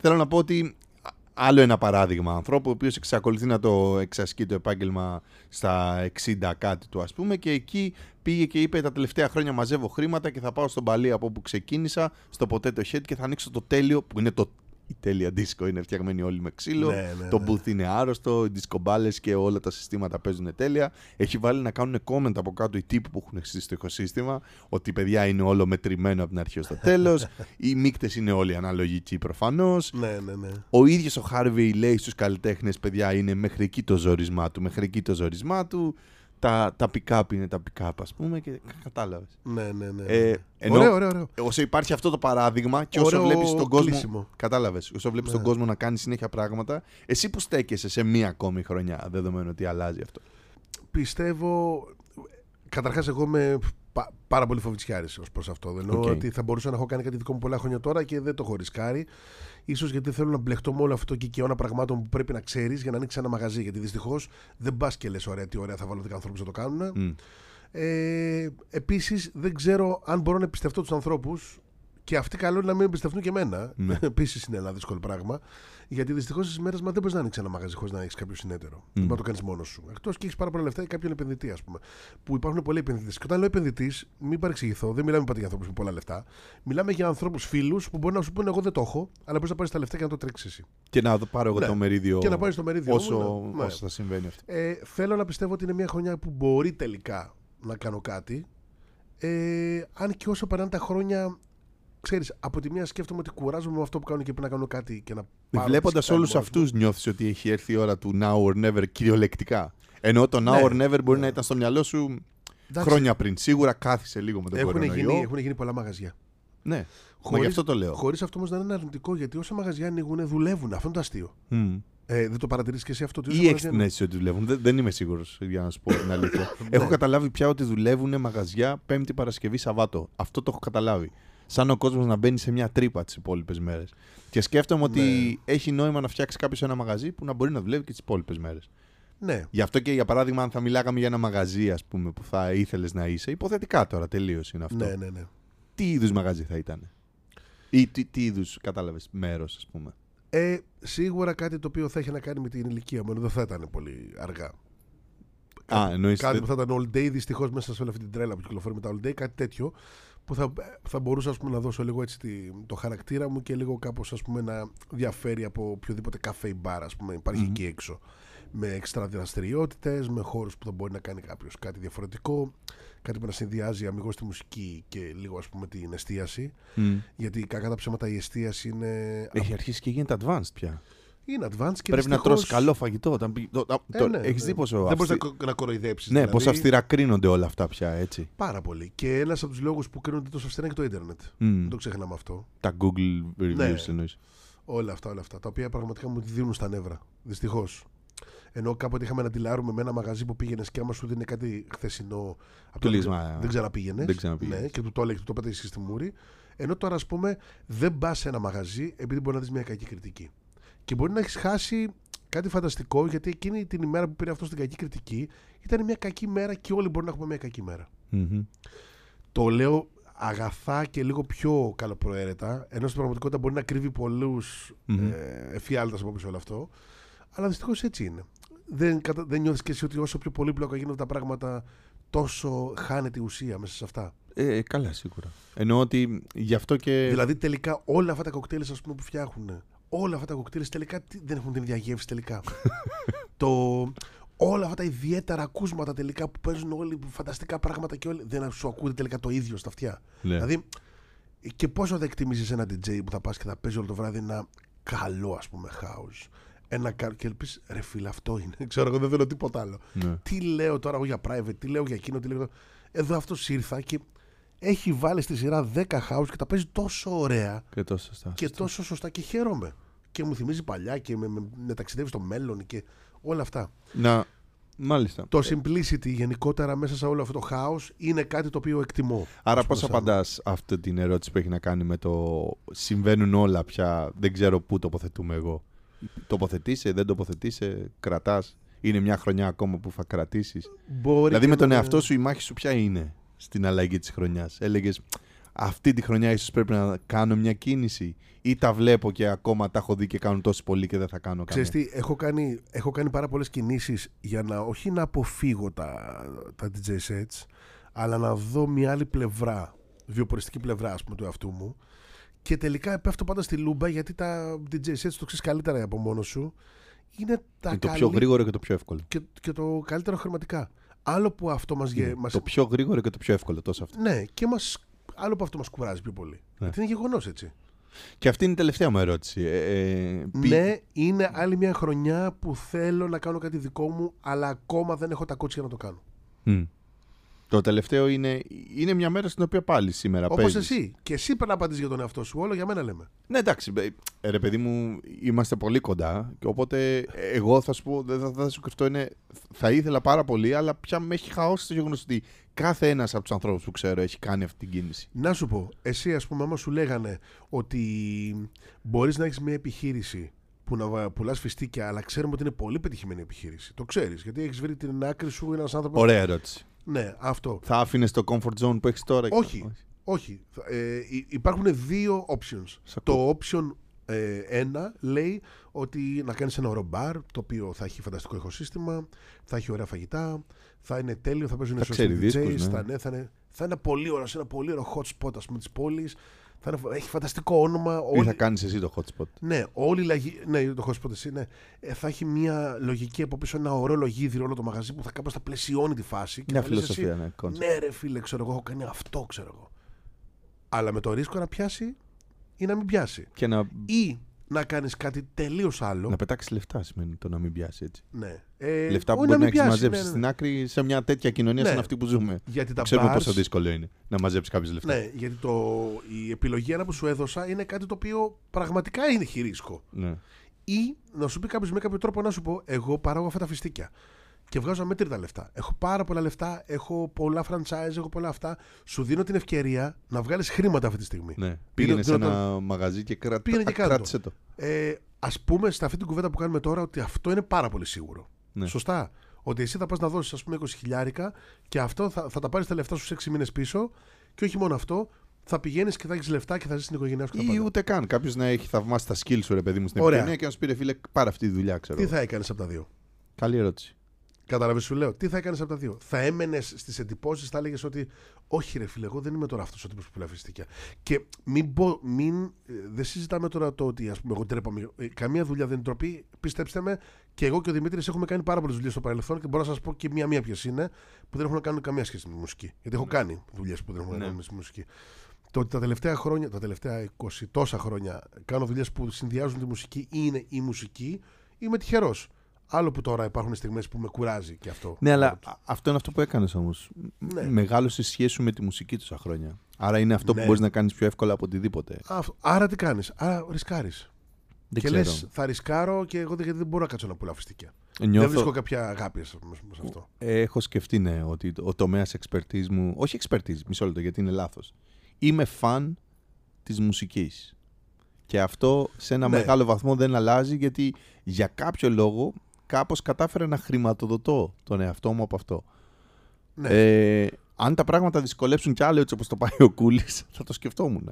θέλω να πω ότι α- άλλο ένα παράδειγμα ανθρώπου ο οποίος εξακολουθεί να το εξασκεί το επάγγελμα στα 60 κάτι του ας πούμε και εκεί πήγε και είπε τα τελευταία χρόνια μαζεύω χρήματα και θα πάω στον Παλί από όπου ξεκίνησα στο Potato Head και θα ανοίξω το τέλειο που είναι το η τέλεια δίσκο είναι φτιαγμένη όλοι με ξύλο. Ναι, ναι, το ναι. booth είναι άρρωστο, οι δισκομπάλες και όλα τα συστήματα παίζουν τέλεια. Έχει βάλει να κάνουν comment από κάτω οι τύποι που έχουν χτίσει το οικοσύστημα ότι παιδιά είναι όλο μετρημένο από την αρχή ως το τέλος. οι μίκτες είναι όλοι αναλογικοί προφανώς. Ναι, ναι, ναι. Ο ίδιος ο Χάρβεϊ λέει στους καλλιτέχνες παιδιά είναι μέχρι εκεί το ζόρισμά του, μέχρι εκεί το ζόρισμά του. Τα, τα pick-up είναι τα pick-up ας πούμε και κατάλαβες. ναι, ναι, ναι. Ε, ενώ- Ωραίο, ωραίο, ωραίο. Όσο υπάρχει αυτό το παράδειγμα και όσο Ωραίο βλέπεις τον κόσμο. κλείσιμο. Κατάλαβες. Όσο βλέπεις Ναι. τον κόσμο να κάνει συνέχεια πράγματα, εσύ που στέκεσαι σε μία ακόμη χρονιά, δεδομένου ότι αλλάζει αυτό. Πιστεύω. Καταρχάς, εγώ είμαι πα- πάρα πολύ φοβητσιάρης ως προς αυτό. Δεν εννοώ Οκ. ότι θα μπορούσα να έχω κάνει κάτι δικό μου πολλά χρόνια τώρα και δεν το έχω ρισκάρει. Ίσως γιατί θέλω να μπλεχτώ με όλο αυτό τον κυκεώνα πραγμάτων που πρέπει να ξέρεις για να ανοίξει ένα μαγαζί. Γιατί δυστυχώς δεν πας και λες: Ωραία, τι ωραία, θα βάλω 10 ανθρώπους να το κάνουν. Μμ. Ε, Επίσης, δεν ξέρω αν μπορώ να εμπιστευτώ τους ανθρώπους και αυτοί καλό είναι να μην εμπιστευτούν και εμένα. Ναι. Επίσης είναι ένα δύσκολο πράγμα. Γιατί δυστυχώς στις μέρες μας δεν μπορείς να ανοίξεις ένα μαγαζί χωρίς να έχεις κάποιο συνέτερο. Δεν μπορεί να το κάνεις μόνος σου. Εκτός και έχεις πάρα πολλά λεφτά ή κάποιον επενδυτή, ας πούμε. Που υπάρχουν πολλοί επενδυτές. Και όταν λέω επενδυτής, μην παρεξηγηθώ, δεν μιλάμε πάντα για ανθρώπους με πολλά λεφτά. Μιλάμε για ανθρώπους φίλους που μπορεί να σου πούνε: Εγώ δεν το έχω, αλλά μπορείς να πάρεις τα λεφτά και να το τρέξεις εσύ. Και να δω- πάρω εγώ Ναι. το μερίδιο. Και να πάρεις το μερίδιο. όσο, μου, ναι. όσο θα συμβαίνει αυτό. Ε, θέλω να πιστεύω ότι είναι μια χρονιά που μπορεί τελικά να κάνω κάτι. Ε, αν και όσο περνάνε τα χρόνια, ξέρεις, από τη μία σκέφτομαι ότι κουράζομαι με αυτό που κάνω και πρέπει να κάνω κάτι και να πάρω Βλέποντας φυσικά όλους μόνος μου. αυτούς, νιώθεις ότι έχει έρθει η ώρα του now or never κυριολεκτικά. Ενώ το now Ναι. or never μπορεί Ναι. να ήταν στο μυαλό σου Εντάξει, χρόνια πριν. Σίγουρα κάθισε λίγο με τον Έχουν κορονοϊό. γίνει, έχουν γίνει πολλά μαγαζιά. Ναι, μα Χωρίς- γι' αυτό το λέω. Χωρίς αυτό όμως να είναι αρνητικό, γιατί όσα μαγαζιά ανοίγουν δουλεύουν. Αυτό είναι το αστείο. Μμ. Ε, δεν το παρατηρείς και εσύ αυτό. ότι όσα Ή έχεις μαγαζιά την αίσθηση ότι δουλεύουν. Δεν, δεν είμαι σίγουρος για να σου πω την αλήθεια. έχω καταλάβει πια ότι δουλεύουν μαγαζιά Πέμπτη Παρασκευή Σαββάτο. Αυτό το έχω καταλάβει. Σαν ο κόσμος να μπαίνει σε μια τρύπα τις υπόλοιπες μέρες. Και σκέφτομαι ότι Ναι. έχει νόημα να φτιάξεις κάποιος ένα μαγαζί που να μπορεί να δουλεύει και τις υπόλοιπες μέρες. Ναι, Γι' αυτό και για παράδειγμα, αν θα μιλάγαμε για ένα μαγαζί ας πούμε, που θα ήθελες να είσαι, υποθετικά τώρα τελείως είναι αυτό. ναι, ναι, ναι. Τι είδους μαγαζί θα ήταν. Ή τι, τι είδους, κατάλαβες, μέρος, ας πούμε; Ε, σίγουρα κάτι το οποίο θα έχει να κάνει με την ηλικία μου, ενώ δεν θα ήταν πολύ αργά. Α, εννοείς. Κάτι που θα ήταν all day, δυστυχώς μέσα σε όλη αυτή την τρέλα που κυκλοφορεί με τα all day, κάτι τέτοιο που θα, θα μπορούσα ας πούμε, να δώσω λίγο έτσι τη- το χαρακτήρα μου και λίγο κάπως ας πούμε, να διαφέρει από οποιοδήποτε καφέ ή μπαρ ας πούμε, υπάρχει Μμμ. εκεί έξω. Με έξτρα δραστηριότητες, με χώρους που θα μπορεί να κάνει κάποιος κάτι διαφορετικό, κάτι που να συνδυάζει αμυγός τη μουσική και λίγο ας πούμε την εστίαση. Γιατί κακά τα ψέματα η εστίαση είναι, Έχει αρχίσει και γίνεται advanced πια. Είναι advanced και Πρέπει να δυστυχώς- τρως καλό φαγητό. Όταν... πει- το- το- Ε, το- ναι, έχεις ναι. δει πόσο. Δεν μπορείς αυστη- να, κο- να κοροϊδέψεις. Ναι, πόσο αυστηρά κρίνονται όλα αυτά πια, έτσι. Πάρα πολύ. Και ένας από τους λόγους που κρίνονται τόσο αυστηρά είναι και το Ιντερνετ. Μμ. Δεν το ξεχνάμε αυτό. Τα Google reviews Ναι. εννοείς. Όλα αυτά, όλα αυτά. Τα οποία πραγματικά μου τη δίνουν στα νεύρα. Δυστυχώς. Ενώ κάποτε είχαμε να τυλάρουμε με ένα μαγαζί που πήγαινες και άμα σου δίνει κάτι χθεσινό. απ' Του το- λες, «Μα, Δεν ξαναπήγαινες. δεν ξαναπήγαινες». Ναι, και του το έλεγε, του το πέταγες στη μούρη. Ενώ τώρα, ας πούμε, δεν πας σε ένα μαγαζί επειδή μπορεί να δεις μια κακή κριτική. Και μπορεί να έχεις χάσει κάτι φανταστικό γιατί εκείνη την ημέρα που πήρε αυτό στην κακή κριτική ήταν μια κακή μέρα και όλοι μπορεί να έχουμε μια κακή μέρα. Μμμ. Το λέω αγαθά και λίγο πιο καλοπροαίρετα, ενώ στην πραγματικότητα μπορεί να κρύβει πολλούς Μμμ. ε, εφιάλτες από πίσω όλο αυτό. Αλλά δυστυχώς έτσι είναι. Δεν, κατα... δεν νιώθεις και εσύ ότι όσο πιο πολύπλοκα γίνονται τα πράγματα, τόσο χάνεται η ουσία μέσα σε αυτά. Ε, καλά, σίγουρα. Εννοώ ότι γι' αυτό και. Δηλαδή τελικά όλα αυτά τα κοκτέιλ ας πούμε, που φτιάχνουν, όλα αυτά τα κοκτέιλ τελικά τι- δεν έχουν την ίδια γεύση τελικά. το, όλα αυτά τα ιδιαίτερα ακούσματα τελικά που παίζουν όλοι φανταστικά πράγματα και όλοι δεν σου ακούγεται τελικά το ίδιο στα αυτιά. Ναι. Δηλαδή, και πόσο θα εκτιμήσεις ένα DJ που θα πας και θα παίζει όλο το βράδυ ένα καλό ας πούμε house. Ένα κα... και πει ρε φίλε, αυτό είναι. Ξέρω εγώ, δεν θέλω τίποτα άλλο. Ναι. Τι λέω τώρα εγώ για private, τι λέω για εκείνο, τι λέω. Εδώ αυτός ήρθα και έχει βάλει στη σειρά 10 house και τα παίζει τόσο ωραία Και τόσο σωστά. και τόσο σωστά και χαίρομαι. Και μου θυμίζει παλιά και με, με, με ταξιδεύει στο μέλλον και όλα αυτά. Να. Μάλιστα. Το simplicity γενικότερα μέσα σε όλο αυτό το house είναι κάτι το οποίο εκτιμώ. Άρα Ας πώς πούμε, σαν- απαντάς αυτή την ερώτηση που έχει να κάνει με το συμβαίνουν όλα πια, δεν ξέρω πού τοποθετούμε εγώ. Τοποθετείσαι, δεν τοποθετείσαι, κρατάς. Είναι μια χρονιά ακόμα που θα κρατήσεις. Μπορεί δηλαδή και με τον να- εαυτό σου η μάχη σου ποια είναι στην αλλαγή της χρονιάς. Έλεγες αυτή τη χρονιά ίσως πρέπει να κάνω μια κίνηση ή τα βλέπω και ακόμα τα έχω δει και κάνουν τόσο πολύ και δεν θα κάνω καμία. Ξέρεις τι, έχω κάνει, έχω κάνει πάρα πολλές κινήσεις για να όχι να αποφύγω τα, τα DJ sets, αλλά να δω μια άλλη πλευρά, βιοποριστική πλευρά ας πούμε, του εαυτού μου. Και τελικά πέφτω πάντα στη λούμπα γιατί τα DJ sets το ξέρεις καλύτερα από μόνος σου. Είναι, τα Είναι το καλύ- πιο γρήγορο και το πιο εύκολο. και, και το καλύτερο χρηματικά. Άλλο που αυτό μας, γε- μας Το πιο γρήγορο και το πιο εύκολο τόσο αυτό. Ναι, και μας, άλλο που αυτό μας κουράζει πιο πολύ. Ναι. Γιατί είναι γεγονός έτσι. Και αυτή είναι η τελευταία μου ερώτηση. Ε, ε, πι- Ναι, είναι άλλη μια χρονιά που θέλω να κάνω κάτι δικό μου, αλλά ακόμα δεν έχω τα κότσια να το κάνω. Μμ. Το τελευταίο είναι, είναι μια μέρα στην οποία πάλι σήμερα Όπως παίζεις. εσύ. Και εσύ πρέπει να απαντήσεις για τον εαυτό σου. Όλο για μένα λέμε. Ναι, εντάξει. ε, Ρε παιδί μου, είμαστε πολύ κοντά. Και οπότε εγώ θα σου πω, δεν θα, θα σου κρυφτώ, είναι, θα ήθελα πάρα πολύ, αλλά πια με έχει χαώσει το γεγονός ότι κάθε ένας από τους ανθρώπους που ξέρω έχει κάνει αυτή την κίνηση. Να σου πω, εσύ ας πούμε, άμα σου λέγανε ότι μπορείς να έχεις μια επιχείρηση που να πουλάς φιστίκια, αλλά ξέρουμε ότι είναι πολύ πετυχημένη επιχείρηση. Το ξέρεις, γιατί έχεις βρει την άκρη σου ένας άνθρωπος. Ωραία ερώτηση. Ναι, αυτό. Θα άφηνες το comfort zone που έχεις τώρα. Όχι. Όχι. Ε, υ- υπάρχουν δύο options. Σ' ακούω. Το option ε, ένα λέει ότι να κάνεις ένα ωραίο μπαρ το οποίο θα έχει φανταστικό ηχοσύστημα, θα έχει ωραία φαγητά, θα είναι τέλειο, θα παίζουν Θα σωστοί ξέρει DJs, δίσκους, ναι. θα, ναι, θα, είναι, θα είναι πολύ ωραίο, σε ένα πολύ ωραίο hot spot ας πούμε της πόλης, θα είναι, έχει φανταστικό όνομα. Ή όλοι- θα κάνεις εσύ το hotspot. ναι, όλη η λαγή, ναι, το hot spot εσύ, ναι. Ε, θα έχει μια λογική από πίσω, ένα ωραίο λογίδι όλο το μαγαζί που θα κάπως θα πλαισιώνει τη φάση. και Μια θα λες εσύ, φιλοσοφία, ναι. concept. ναι, ρε φίλε, ξέρω εγώ, έχω κάνει αυτό, ξέρω εγώ. Αλλά με το ρίσκο να πιάσει ή να μην πιάσει. Και να, Ή να κάνεις κάτι τελείως άλλο. να πετάξεις λεφτά σημαίνει το να μην πιάσει έτσι. Ναι. Ε, λεφτά που όχι μπορεί να μην έχεις πιάσει, μαζέψεις ναι, ναι, στην ναι. άκρη σε μια τέτοια κοινωνία Ναι. σαν αυτή που ζούμε. Γιατί τα Ξέρουμε bars- πόσο δύσκολο είναι να μαζέψεις κάποιες λεφτά. Ναι, γιατί το, η επιλογή ένα που σου έδωσα είναι κάτι το οποίο πραγματικά είναι χειρίσκο. Ναι. Ή να σου πει κάποιος με κάποιο τρόπο να σου πω: Εγώ παράγω αυτά τα φιστίκια. Και βγάζω αμέτρητα λεφτά. Έχω πάρα πολλά λεφτά, έχω πολλά franchise, έχω πολλά αυτά. Σου δίνω την ευκαιρία να βγάλεις χρήματα αυτή τη στιγμή. ναι. Πήγαινες σε δίνω το- ένα μαγαζί και, κράτα... Πήγαινε και κάτω. κράτησε το. Ε, Α πούμε, σε αυτή την κουβέντα που κάνουμε τώρα, ότι αυτό είναι πάρα πολύ σίγουρο. Ναι. Σωστά. Ότι εσύ θα πας να δώσεις, ας πούμε, 20 χιλιάρικα και αυτό θα, θα τα πάρεις τα λεφτά σου 6 μήνες πίσω. Και όχι μόνο αυτό, θα πηγαίνεις και θα έχεις λεφτά και θα ζεις στην οικογένειά σου. και τα Ή πάντα. ούτε καν. Κάποιος να έχει θαυμάσει τα skills σου, ρε παιδί μου, στην Ωραία. επικοινωνία και να σου πει, ρε φίλε, πάρε αυτή τη δουλειά, ξέρω. Τι εγώ. θα έκανες από τα δύο; Καλή ερώτηση. Κατάλαβες, σου λέω; Τι θα έκανες από τα δύο; Θα έμενες στις εντυπώσεις, θα έλεγες ότι Όχι, ρε φίλε, εγώ δεν είμαι τώρα αυτός ο τύπος που πουλάει φιστίκια. Και μην, πω, μην ε, δεν συζητάμε τώρα το ότι ας πούμε, εγώ τρέπαμε. Ε, Καμία δουλειά δεν είναι τροπή. Πιστέψτε με, και εγώ και ο Δημήτρης έχουμε κάνει πάρα πολλές δουλειές στο παρελθόν και μπορώ να σας πω και μία-μία ποιες είναι που δεν έχουν να κάνουν καμία σχέση με τη μουσική. Γιατί έχω κάνει δουλειές που δεν έχουν να Ναι. κάνουν με τη μουσική. Το ότι τα τελευταία χρόνια, τα τελευταία 20 τόσα χρόνια κάνω δουλειές που συνδυάζουν τη μουσική ή είναι η μουσική, είμαι τυχερός. Άλλο που τώρα υπάρχουν στιγμές που με κουράζει και αυτό. Ναι, αλλά α- αυτό είναι αυτό που έκανες όμως. Ναι. Μεγάλωσε η σχέση σου με τη μουσική τόσα χρόνια. Άρα είναι αυτό Ναι. που μπορείς να κάνεις πιο εύκολα από οτιδήποτε. Αυτό. Άρα τι κάνεις, Άρα ρισκάρεις. Δεν Και ξέρω. λες, θα ρισκάρω και εγώ δεν, γιατί δεν μπορώ να κάτσω να πουλάω φιστίκια. Νιώθω- Δεν βρίσκω κάποια αγάπη ας πούμε, σε αυτό. Έχω σκεφτεί, ναι, ότι ο τομέας expertise μου. Όχι expertise, μισό λεπτό, γιατί είναι λάθος. Είμαι φαν της μουσικής. Και αυτό σε ένα Ναι. μεγάλο βαθμό δεν αλλάζει γιατί για κάποιο λόγο κάπως κατάφερα να χρηματοδοτώ τον εαυτό μου από αυτό. Ναι. Ε, αν τα πράγματα δυσκολέψουν κι άλλο έτσι όπως το πάει ο Κούλης, θα το σκεφτόμουν.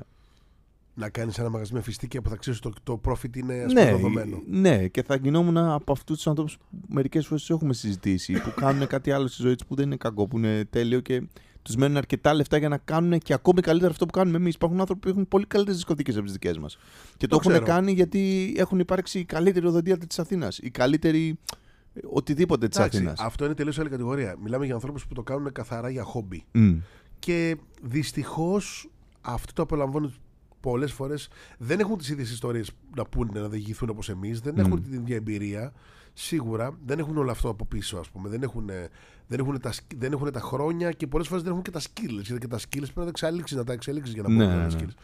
Να κάνεις ένα μαγαζί με φιστίκια που θα ξέρεις το, το profit είναι ας Ναι, πούμε, δεδομένο. ναι, και θα γινόμουν από αυτούς τους ανθρώπους που μερικές φορές τους έχουμε συζητήσει, που κάνουν κάτι άλλο στη ζωή τους που δεν είναι κακό, που είναι τέλειο και τους μένουν αρκετά λεφτά για να κάνουν και ακόμη καλύτερα αυτό που κάνουμε εμείς. Υπάρχουν άνθρωποι που έχουν πολύ καλύτερες δισκοθήκες από τις δικές μας. Και το, Το έχουν ξέρω. κάνει γιατί έχουν υπάρξει η καλύτερη οδοντία της Αθήνας. Η καλύτερη ε, οτιδήποτε της Εντάξει, Αθήνας. αυτό είναι τελείως άλλη κατηγορία. Μιλάμε για ανθρώπους που το κάνουν καθαρά για χόμπι. Και δυστυχώς αυτό το απολαμβάνουν πολλές φορές. Δεν έχουν τις ίδιες ιστορίες να πούνε, να διηγηθούν όπως εμείς. Δεν Μμ. έχουν την ίδια εμπειρία. Σίγουρα δεν έχουν όλο αυτό από πίσω, ας πούμε. Δεν έχουν, δεν έχουν, τα, σκ- δεν έχουν τα χρόνια και πολλές φορές δεν έχουν και τα skills. Γιατί και τα skills πρέπει να τα εξελίξει, να τα εξελίξεις για να Ναι, μπορούν να ναι, είναι ναι. skills.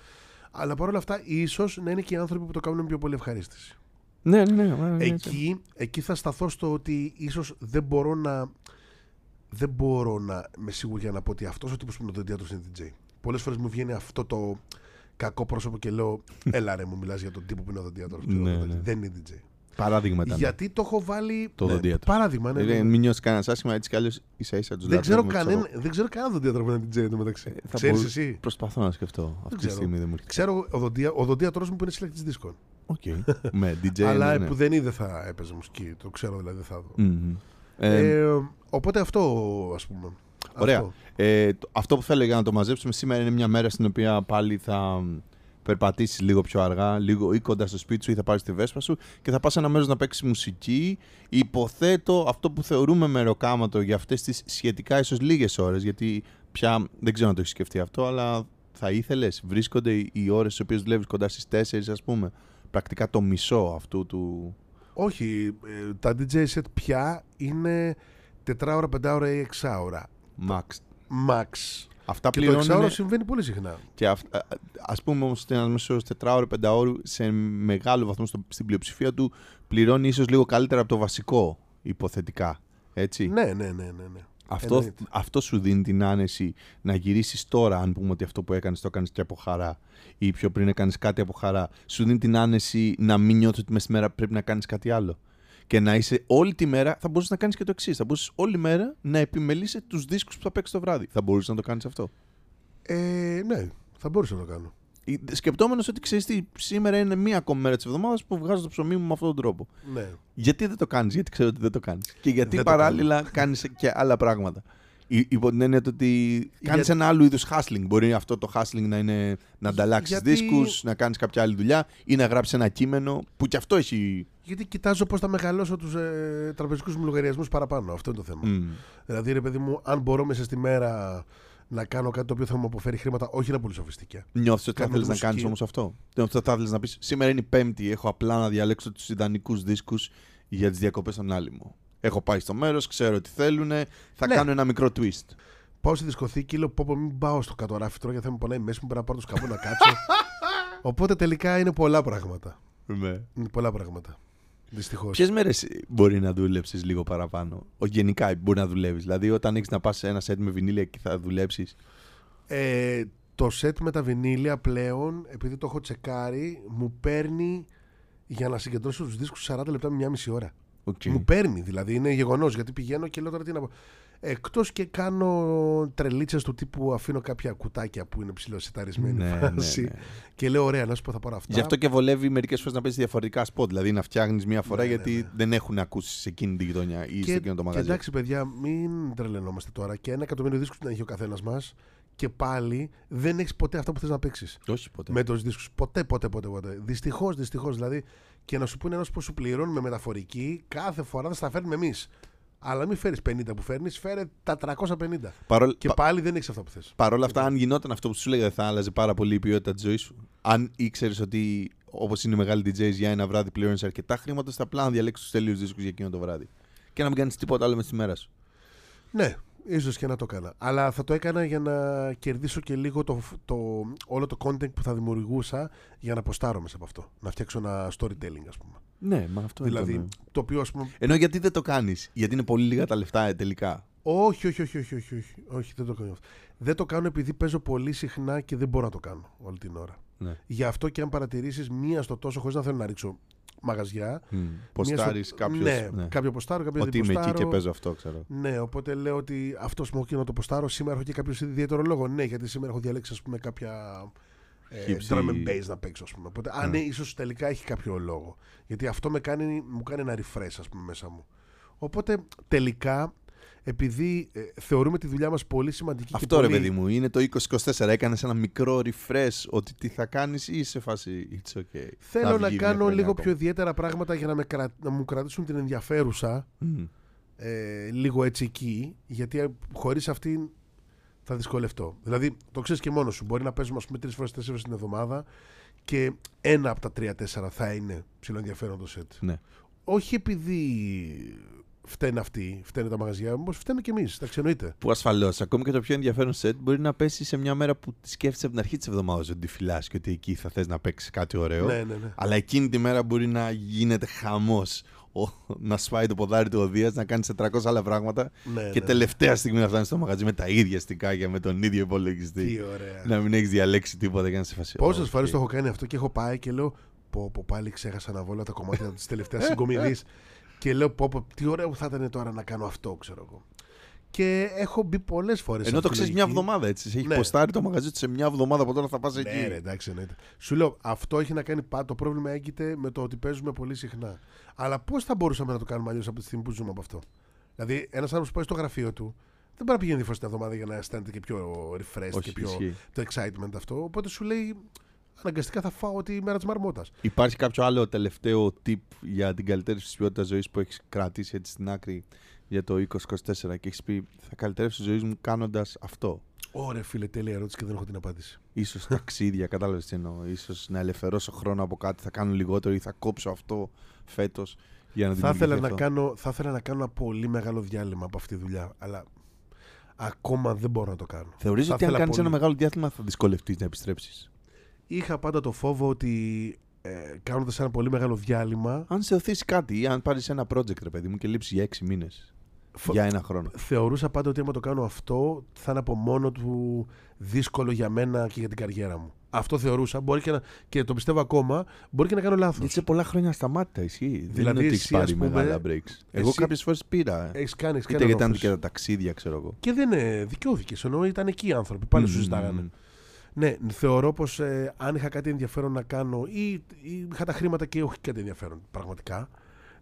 Αλλά παρόλα αυτά, ίσως να είναι και οι άνθρωποι που το κάνουν με πιο πολύ ευχαρίστηση. Ναι, ναι, ναι. ναι, ναι. Εκεί, εκεί θα σταθώ στο ότι ίσως δεν μπορώ να. Δεν μπορώ να με σίγουρη να πω ότι αυτός ο τύπος που είναι ο δοντιάτρο είναι DJ. Πολλές φορές μου βγαίνει αυτό το κακό πρόσωπο και λέω: Έλα ρε, μου μιλάς για τον τύπο που είναι ο δοντιάτρο. Ναι, ναι. Δεν είναι DJ. Παράδειγμα ήταν. Γιατί το έχω βάλει. Το δοντίατρο. Παράδειγμα, ναι. Ε, ναι. Μην νιώσεις κανένας άσχημα, έτσι κι αλλιώς ίσα ίσα τους Δεν ξέρω, κανένα, δεν ξέρω κανένα δοντίατρο που είναι DJ στο μεταξύ. Ε, θα Ξέρεις μπορού- εσύ; Προσπαθώ να σκεφτώ. Αυτή τη ξέρω. στιγμή δεν μου έρχεται. Ξέρω ο, δοντία, ο δοντίατρός μου που είναι συλλέκτη δίσκων. Οκ. Με DJ. αλλά ναι, ναι. που δεν είδε θα έπαιζε μουσική. Το ξέρω δηλαδή δεν θα δω. Μμμ. Ε, Ε, οπότε αυτό ας πούμε. Ωραία. Αυτό. Ε, το- αυτό που θέλω για να το μαζέψουμε σήμερα είναι μια μέρα στην οποία πάλι θα περπατήσεις λίγο πιο αργά, λίγο ή κοντά στο σπίτι σου ή θα πάρεις τη βέσπα σου και θα πας σε ένα μέρος να παίξεις μουσική. Υποθέτω αυτό που θεωρούμε μεροκάματο για αυτές τις σχετικά ίσως λίγες ώρες, γιατί πια δεν ξέρω αν το έχεις σκεφτεί αυτό, αλλά θα ήθελες, βρίσκονται οι- οι ώρες στις οποίες δουλεύεις κοντά στις 4, ας πούμε. Πρακτικά το μισό αυτού του. Όχι, ε, τα DJ set πια είναι 4 ώρα, 5 ώρα ή 6 ώρα. Max. Max. Αυτά Και το 6 ώρα πληρώνουν συμβαίνει πολύ συχνά. Και αυ, α, ας πούμε όμως ένα μέσο 4 5 ώρου σε μεγάλο βαθμό στο, στην πλειοψηφία του πληρώνει ίσως λίγο καλύτερα από το βασικό υποθετικά. Έτσι. Ναι, ναι, ναι, ναι. ναι. Αυτό, εννοείται. αυτό σου δίνει την άνεση να γυρίσεις τώρα, αν πούμε ότι αυτό που έκανες το έκανες και από χαρά ή πιο πριν έκανες κάτι από χαρά. Σου δίνει την άνεση να μην νιώθεις ότι μέσα στη μέρα πρέπει να κάνεις κάτι άλλο. Και να είσαι όλη τη μέρα, θα μπορούσες να κάνεις και το εξής. Θα μπορούσες όλη μέρα να επιμελείσαι τους δίσκους που θα παίξεις το βράδυ. Θα μπορούσες να το κάνεις αυτό. Ε, ναι, θα μπορούσα να το κάνω. Σκεπτόμενος ότι ξέρεις τι, σήμερα είναι μία ακόμη μέρα της εβδομάδας που βγάζω το ψωμί μου με αυτόν τον τρόπο. Ναι. Γιατί δεν το κάνεις, Γιατί ξέρω ότι δεν το κάνεις. Και γιατί Δεν το παράλληλα κάνεις και άλλα πράγματα. Υ- Υπό την έννοια του ότι κάνεις Για- ένα άλλο είδους hustling. Μπορεί αυτό το hustling να είναι να ανταλλάξεις Γιατί- δίσκους, να κάνεις κάποια άλλη δουλειά ή να γράψεις ένα κείμενο που κι αυτό έχει. Γιατί κοιτάζω πώς θα μεγαλώσω τους ε, τραπεζικούς μου λογαριασμούς παραπάνω. Αυτό είναι το θέμα. Μμ. Δηλαδή, ρε παιδί μου, αν μπορώ μέσα στη μέρα να κάνω κάτι το οποίο θα μου αποφέρει χρήματα, όχι να πουλήσω φιστίκια. Νιώθεις ότι θα Κάνουμε θέλεις να μουσική. κάνεις όμως αυτό; Νιώθεις ότι θα θέλεις να πεις: Σήμερα είναι η Πέμπτη, έχω απλά να διαλέξω τους ιδανικούς δίσκους για τις διακοπές των άλλοι μου. Έχω πάει στο μέρος, ξέρω τι θέλουν, θα Ναι. κάνω ένα μικρό twist. Πάω στη δισκοθήκη, λέω πω, πω μην πάω στο κατοράφι τώρα γιατί θα με πονάει μέση μου, πρέπει να πάρω το σκαμπό να κάτσω. Οπότε τελικά είναι πολλά πράγματα. Είναι πολλά πράγματα. Δυστυχώς. Ποιες μέρες μπορεί να δουλέψεις λίγο παραπάνω, Ο, γενικά μπορεί να δουλεύεις. Δηλαδή, όταν έχεις να πας σε ένα σετ με βινίλια και θα δουλέψεις. Ε, το σετ με τα βινίλια πλέον, επειδή το έχω τσεκάρει, μου παίρνει για να συγκεντρώσω τους δίσκους 40 λεπτά με μια μισή ώρα. Okay. Μου παίρνει, δηλαδή είναι γεγονός. Γιατί πηγαίνω και λέω τώρα τι να πω. Εκτός και κάνω τρελίτσες του τύπου αφήνω κάποια κουτάκια που είναι ψηλοσεταρισμένη Ναι, φάση. ναι, ναι. Και λέω: Ωραία, να σου πω θα πάρω αυτά. Γι' αυτό και βολεύει μερικές φορές να παίζεις διαφορετικά σποτ. Δηλαδή να φτιάχνεις μία φορά Ναι, ναι, γιατί ναι. δεν έχουν ακούσει σε εκείνη τη γειτονιά ή σε εκείνο το και μαγαζί. εντάξει, παιδιά, μην τρελαινόμαστε τώρα. Και ένα εκατομμύριο δίσκους να έχει ο καθένας μας. Και πάλι δεν έχεις ποτέ αυτό που θες να παίξεις. Όχι ποτέ. Με τους δίσκους. Ποτέ, ποτέ, ποτέ. ποτέ. Δυστυχώς, δυστυχώς. Δηλαδή, και να σου πούνε ένας που σου πληρώνουμε μεταφορική, κάθε φορά θα στα φέρνουμε εμείς. Αλλά μην φέρεις 50 που φέρνεις, φέρε τα 350. Παρόλα, Και πα- πάλι δεν έχεις αυτά που θες. παρόλα αυτά, αν γινόταν αυτό που σου έλεγα, θα άλλαζε πάρα πολύ η ποιότητα της ζωής σου. Αν ήξερες ότι όπως είναι οι μεγάλοι DJs για ένα βράδυ πληρώνεις αρκετά χρήματα, θα απλά να διαλέξεις τους τέλειου δίσκους για εκείνο το βράδυ. Και να μην κάνεις τίποτα άλλο μες τη μέρα σου. Ναι, ίσως και να το έκανα. Αλλά θα το έκανα για να κερδίσω και λίγο το, το, όλο το content που θα δημιουργούσα για να ποστάρω μέσα από αυτό. Να φτιάξω ένα storytelling, ας πούμε. Ναι, μα αυτό δηλαδή, ήταν. το οποίο ας πούμε. Ενώ γιατί δεν το κάνεις, Γιατί είναι πολύ λίγα τα λεφτά ε, τελικά; Όχι, όχι, όχι, όχι, όχι, όχι, όχι, δεν το κάνω αυτό. Δεν το κάνω επειδή παίζω πολύ συχνά και δεν μπορώ να το κάνω όλη την ώρα. Ναι. Γι' αυτό και αν παρατηρήσεις μία στο τόσο, χωρίς να θέλω να ρίξω μαγαζιά. Ποστάρει μία στο- κάποιος. Ναι, κάποιο ποστάρω, κάποιο Ότι δεν είμαι εκεί ποστάρω. και παίζω αυτό, ξέρω. Ναι, οπότε λέω ότι αυτό μου και να το ποστάρω. Σήμερα έχω και κάποιο ιδιαίτερο λόγο. Ναι, γιατί σήμερα έχω διαλέξει ας πούμε, κάποια. Ε, Hipsy. drum and bass να παίξω, ας πούμε. Οπότε, α, ναι, ίσως τελικά έχει κάποιο λόγο. Γιατί αυτό με κάνει, μου κάνει ένα refresh, ας πούμε, μέσα μου. Οπότε τελικά, επειδή ε, θεωρούμε τη δουλειά μας πολύ σημαντική Αυτό και ρε πολύ... παιδί μου, είναι το 2024. Έκανε ένα μικρό refresh ότι τι θα κάνεις ή σε φάση. It's okay. Θέλω Θα να βγει μια κάνω χρονιά λίγο ακόμα. πιο ιδιαίτερα πράγματα για να, με κρα... να μου κρατήσουν την ενδιαφέρουσα Μμ. ε, λίγο έτσι εκεί, γιατί χωρίς αυτήν θα δυσκολευτώ. Δηλαδή, το ξέρεις και μόνος σου. Μπορεί να παίζουμε, ας πούμε, τρεις φορές, τέσσερις την εβδομάδα και ένα από τα τρία-τέσσερα θα είναι ψηλό ενδιαφέρον το σετ. Ναι. Όχι επειδή φταίνε αυτοί, φταίνε τα μαγαζιά, όμως φταίμε κι εμείς. Εντάξει, εννοείται. Που ασφαλώς, ακόμη και το πιο ενδιαφέρον σετ μπορεί να πέσει σε μια μέρα που τη σκέφτεσαι από την αρχή της εβδομάδας ότι τη φυλάς και ότι εκεί θα θες να παίξει κάτι ωραίο. Ναι, ναι, ναι. Αλλά εκείνη τη μέρα μπορεί να γίνεται χαμός. Να σπάει το ποδάρι του ο Δίας, να κάνει 400 άλλα πράγματα ναι και ναι. τελευταία στιγμή να φτάνει στο μαγαζί με τα ίδια στικάκια, με τον ίδιο υπολογιστή. Τι ωραία. Να μην έχεις διαλέξει τίποτα και να σε φασίσει. Πόσες «OK». φορές το έχω κάνει αυτό και έχω πάει και λέω πω, πω πάλι ξέχασα να βάλω τα κομμάτια της τελευταίας συγκομιδής. Και λέω, πω, πω, τι ωραίο που θα ήταν τώρα να κάνω αυτό, ξέρω εγώ. Και έχω μπει πολλές φορές. Ενώ το ξέρεις μια εβδομάδα έτσι. Σε Έχει Ναι. ποστάρει το μαγαζί του σε μια εβδομάδα από τώρα θα πας εκεί. Ναι, ρε, εντάξει, εννοείται. Σου λέω, αυτό έχει να κάνει πάντα. Το πρόβλημα έγκυται με το ότι παίζουμε πολύ συχνά. Αλλά πώς θα μπορούσαμε να το κάνουμε αλλιώς από τη στιγμή που ζούμε από αυτό; Δηλαδή, ένας άνθρωπος που πάει στο γραφείο του, δεν μπορεί να πηγαίνει δύο φορές την εβδομάδα για να αισθάνεται και πιο refreshed Όχι, και πιο ισχύει. το excitement αυτό. Οπότε σου λέει, αναγκαστικά θα φάω τη μέρα της μαρμότας. Υπάρχει κάποιο άλλο τελευταίο tip για την καλυτέρευση τη ποιότητα ζωής που έχεις κρατήσει έτσι στην άκρη για το 2024 και έχεις πει θα καλυτερεύσει τη ζωή μου κάνοντας αυτό. Ωραία, φίλε, τέλεια ερώτηση και δεν έχω την απάντηση. Ίσως ταξίδια, κατάλαβες τι εννοώ. Ίσως να ελευθερώσω χρόνο από κάτι, θα κάνω λιγότερο ή θα κόψω αυτό φέτος για να Θα ήθελα, δημιουργηθεί να αυτό. κάνω, θα ήθελα να κάνω ένα πολύ μεγάλο διάλειμμα από αυτή τη δουλειά. Αλλά ακόμα δεν μπορώ να το κάνω. Θεωρείς Θα ότι αν ήθελα κάνεις πολύ. ένα μεγάλο διάστημα θα δυσκολευτείς να επιστρέψεις; Είχα πάντα το φόβο ότι ε, κάνοντας ένα πολύ μεγάλο διάλειμμα. Αν σε οθήσει κάτι ή αν πάρεις ένα project, ρε παιδί μου, και λείψεις για 6 μήνες. φο- Για ένα χρόνο. Θεωρούσα πάντα ότι άμα το κάνω αυτό θα είναι από μόνο του δύσκολο για μένα και για την καριέρα μου. Αυτό θεωρούσα. Μπορεί και, να, και το πιστεύω ακόμα. Μπορεί και να κάνω λάθος. Γιατί σε πολλά χρόνια σταμάτητα ισχύει. Δεν Δηλαδή, είναι ότι εσύ, έχει πάρει ας πούμε, μεγάλα breaks. Εγώ εσύ- κάποιες φορές πήρα. Έχεις κάνει, έχεις Είτε κάνει γιατί ήταν ανώθηση. και τα ταξίδια, ξέρω εγώ. Και δεν ε, δικαιώθηκες. Ενώ ήταν εκεί οι άνθρωποι. Πάλι σου Μμμ. ζητάγανε. Ναι, θεωρώ πως αν είχα κάτι ενδιαφέρον να κάνω ή, ή είχα τα χρήματα και όχι κάτι ενδιαφέρον πραγματικά.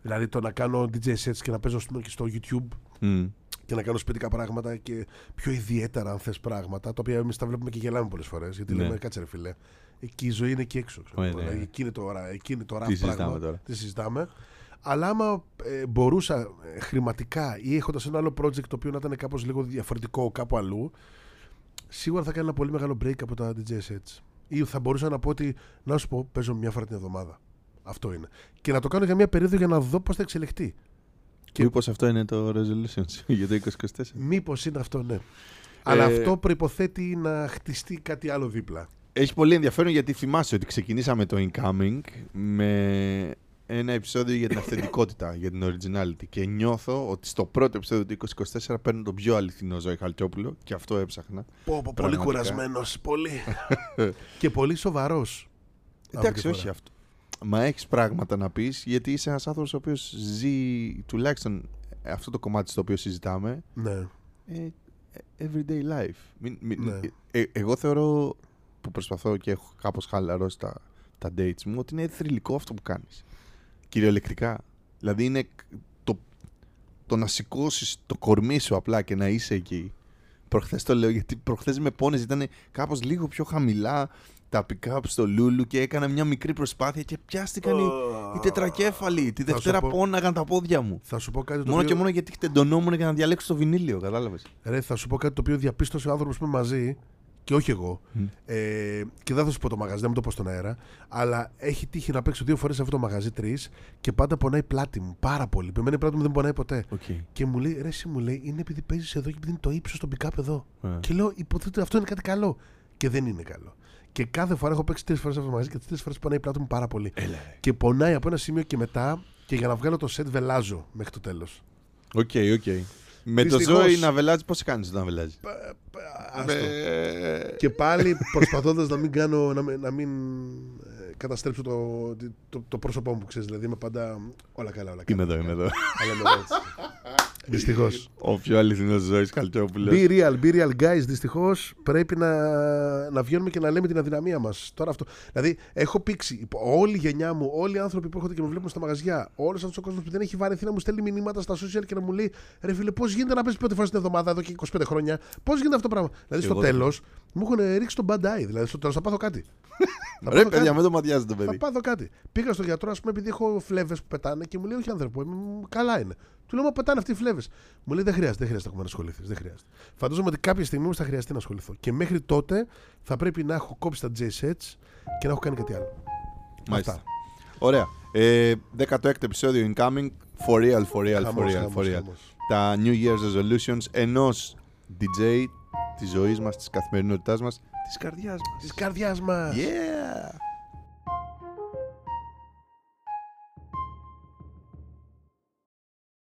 Δηλαδή το να κάνω DJ sets και να παίζω ας πούμε, και στο YouTube Μμ. και να κάνω σπιτικά πράγματα και πιο ιδιαίτερα αν θες πράγματα, τα οποία εμείς τα βλέπουμε και γελάμε πολλές φορές, γιατί Ναι. λέμε κάτσε ρε φίλε, εκεί η ζωή είναι εκεί έξω. ξέρω Ω, εγώ, ναι. δηλαδή, εκεί είναι το, ωρα- εκεί είναι το Τι ραπ πράγμα. συζητάμε τώρα; Τι συζητάμε. Αλλά άμα ε, μπορούσα ε, χρηματικά ή έχοντας ένα άλλο project το οποίο να ήταν κάπως λίγο διαφορετικό κάπου αλλού, σίγουρα θα κάνω ένα πολύ μεγάλο break από τα DJ sets. Ή θα μπορούσα να πω ότι, να σου πω, παίζω μια φορά την εβδομάδα. Αυτό είναι. Και να το κάνω για μια περίοδο για να δω πώς θα εξελιχθεί. Και μήπως αυτό είναι το resolution σου για το 2024. Μήπως είναι αυτό, ναι. Αλλά Ε, αυτό προποθέτει να χτιστεί κάτι άλλο δίπλα. Έχει πολύ ενδιαφέρον γιατί θυμάσαι ότι ξεκινήσαμε το Incoming με ένα επεισόδιο για την αυθεντικότητα, για την originality. Και νιώθω ότι στο πρώτο επεισόδιο του 2024 παίρνω τον πιο αληθινό Ζωή Χαλκιόπουλο και αυτό έψαχνα. Πω, πω, πολύ Πραγματικά. κουρασμένος. Πολύ. και πολύ σοβαρός. Εντάξει, όχι αυτό. Μα έχεις πράγματα να πεις γιατί είσαι ένας άνθρωπος ο οποίος ζει τουλάχιστον αυτό το κομμάτι στο οποίο συζητάμε Ναι. ε, everyday life. Μην, μην- Ναι. ε, εγώ θεωρώ που προσπαθώ και έχω κάπως χαλαρώσει τα, τα dates μου ότι είναι θρηλυκό αυτό που κάνεις. Κυριολεκτικά. Δηλαδή είναι το, το να σηκώσεις το κορμί σου απλά και να είσαι εκεί. Προχθές το λέω γιατί προχθές με πόνες ήταν κάπως λίγο πιο χαμηλά τα pick-up στο Λούλου και έκανα μια μικρή προσπάθεια και πιάστηκαν οι, οι τετρακέφαλοι. Τη Θα σου Δευτέρα πω- πόναγαν τα πόδια μου. Θα σου πω κάτι το Μόνο οποίο... και μόνο γιατί χτεντονόμουν για να διαλέξω το βινίλιο, κατάλαβες. Ρε, θα σου πω κάτι το οποίο διαπίστωσε ο άνθρωπος που είμαι μαζί και όχι εγώ. Μμ. Ε, και δεν θα σου πω το μαγαζί, δεν μου το πω στον αέρα. Αλλά έχει τύχει να παίξω δύο φορές σε αυτό το μαγαζί, τρεις και πάντα πονάει η πλάτη μου. Πάρα πολύ. Εμένα η πλάτη μου δεν πονάει ποτέ. Οκ. Και μου λέει, ρε, εσύ μου λέει, είναι επειδή παίζεις εδώ και επειδή είναι το ύψος των pick-up εδώ. Ε. Και λέω, υποθέτω αυτό είναι κάτι καλό. Και δεν είναι καλό. Και κάθε φορά έχω παίξει τρεις φορές αυτό το μαγαζί και τις τρεις φορές πονάει η πλάτη μου πάρα πολύ. Έλα, ρε. Και πονάει από ένα σημείο και μετά και για να βγάλω το σετ βελάζω μέχρι το τέλος. OK, OK. Με το Δυστυχώς- ζώη να βελάζει, πώ κάνεις όταν βελάζει. Ε, Και πάλι προσπαθώντας να μην κάνω, να, μην- να μην ε, καταστρέψω το, το, το πρόσωπό μου, ξέρεις, δηλαδή είμαι πάντα όλα καλά, όλα καλά. Είμαι εδώ, είμαι εδώ. Αλλά είμαι εδώ έτσι. Δυστυχώς. Ο πιο αληθινός ζώη Καλτιόπουλο. Be real, be real guys. Δυστυχώς πρέπει να, να βγαίνουμε και να λέμε την αδυναμία μας. Τώρα αυτό. Δηλαδή, έχω πήξει όλη η γενιά μου, όλοι οι άνθρωποι που έρχονται και με βλέπουν στα μαγαζιά, όλος αυτός ο κόσμος που δεν έχει βαρεθεί να μου στέλνει μηνύματα στα social και να μου λέει Ρε φίλε, πώς γίνεται να παίζει πέντε φορέ την εβδομάδα εδώ και 25 χρόνια, πώς γίνεται αυτό το πράγμα; Δηλαδή, στο Εγώ- τέλος μου έχουν ρίξει τον bad eye. Δηλαδή, στο τέλος θα πάθω κάτι. Θα Ρε πάθω παιδιά, κάτι. με το ματιάζει το Θα παιδί. πάθω κάτι. Πήγα στο γιατρό, ας πούμε, επειδή έχω φλέβες που πετάνε και μου λέει: Όχι, άνθρωπο, μ, καλά είναι. Του λέω: Μα πετάνε αυτοί οι φλέβες. Μου λέει: Δεν χρειάζεται, δεν χρειάζεται ακόμα να ασχοληθείς. Δεν χρειάζεται. Φαντάζομαι ότι κάποια στιγμή όμως θα χρειαστεί να ασχοληθώ. Και μέχρι τότε θα πρέπει να έχω κόψει τα J-Sets και να έχω κάνει κάτι άλλο. Μάλιστα. Αυτά. Ωραία. Ε, 16ο επεισόδιο incoming. For real, for real, for Χαμός, real, χαμός, for real. χαμός. Τα New Year's resolutions ενός DJ της ζωής μας, της καθημερινότητάς μας, της καρδιάς μας. Της καρδιάς μας. Yeah!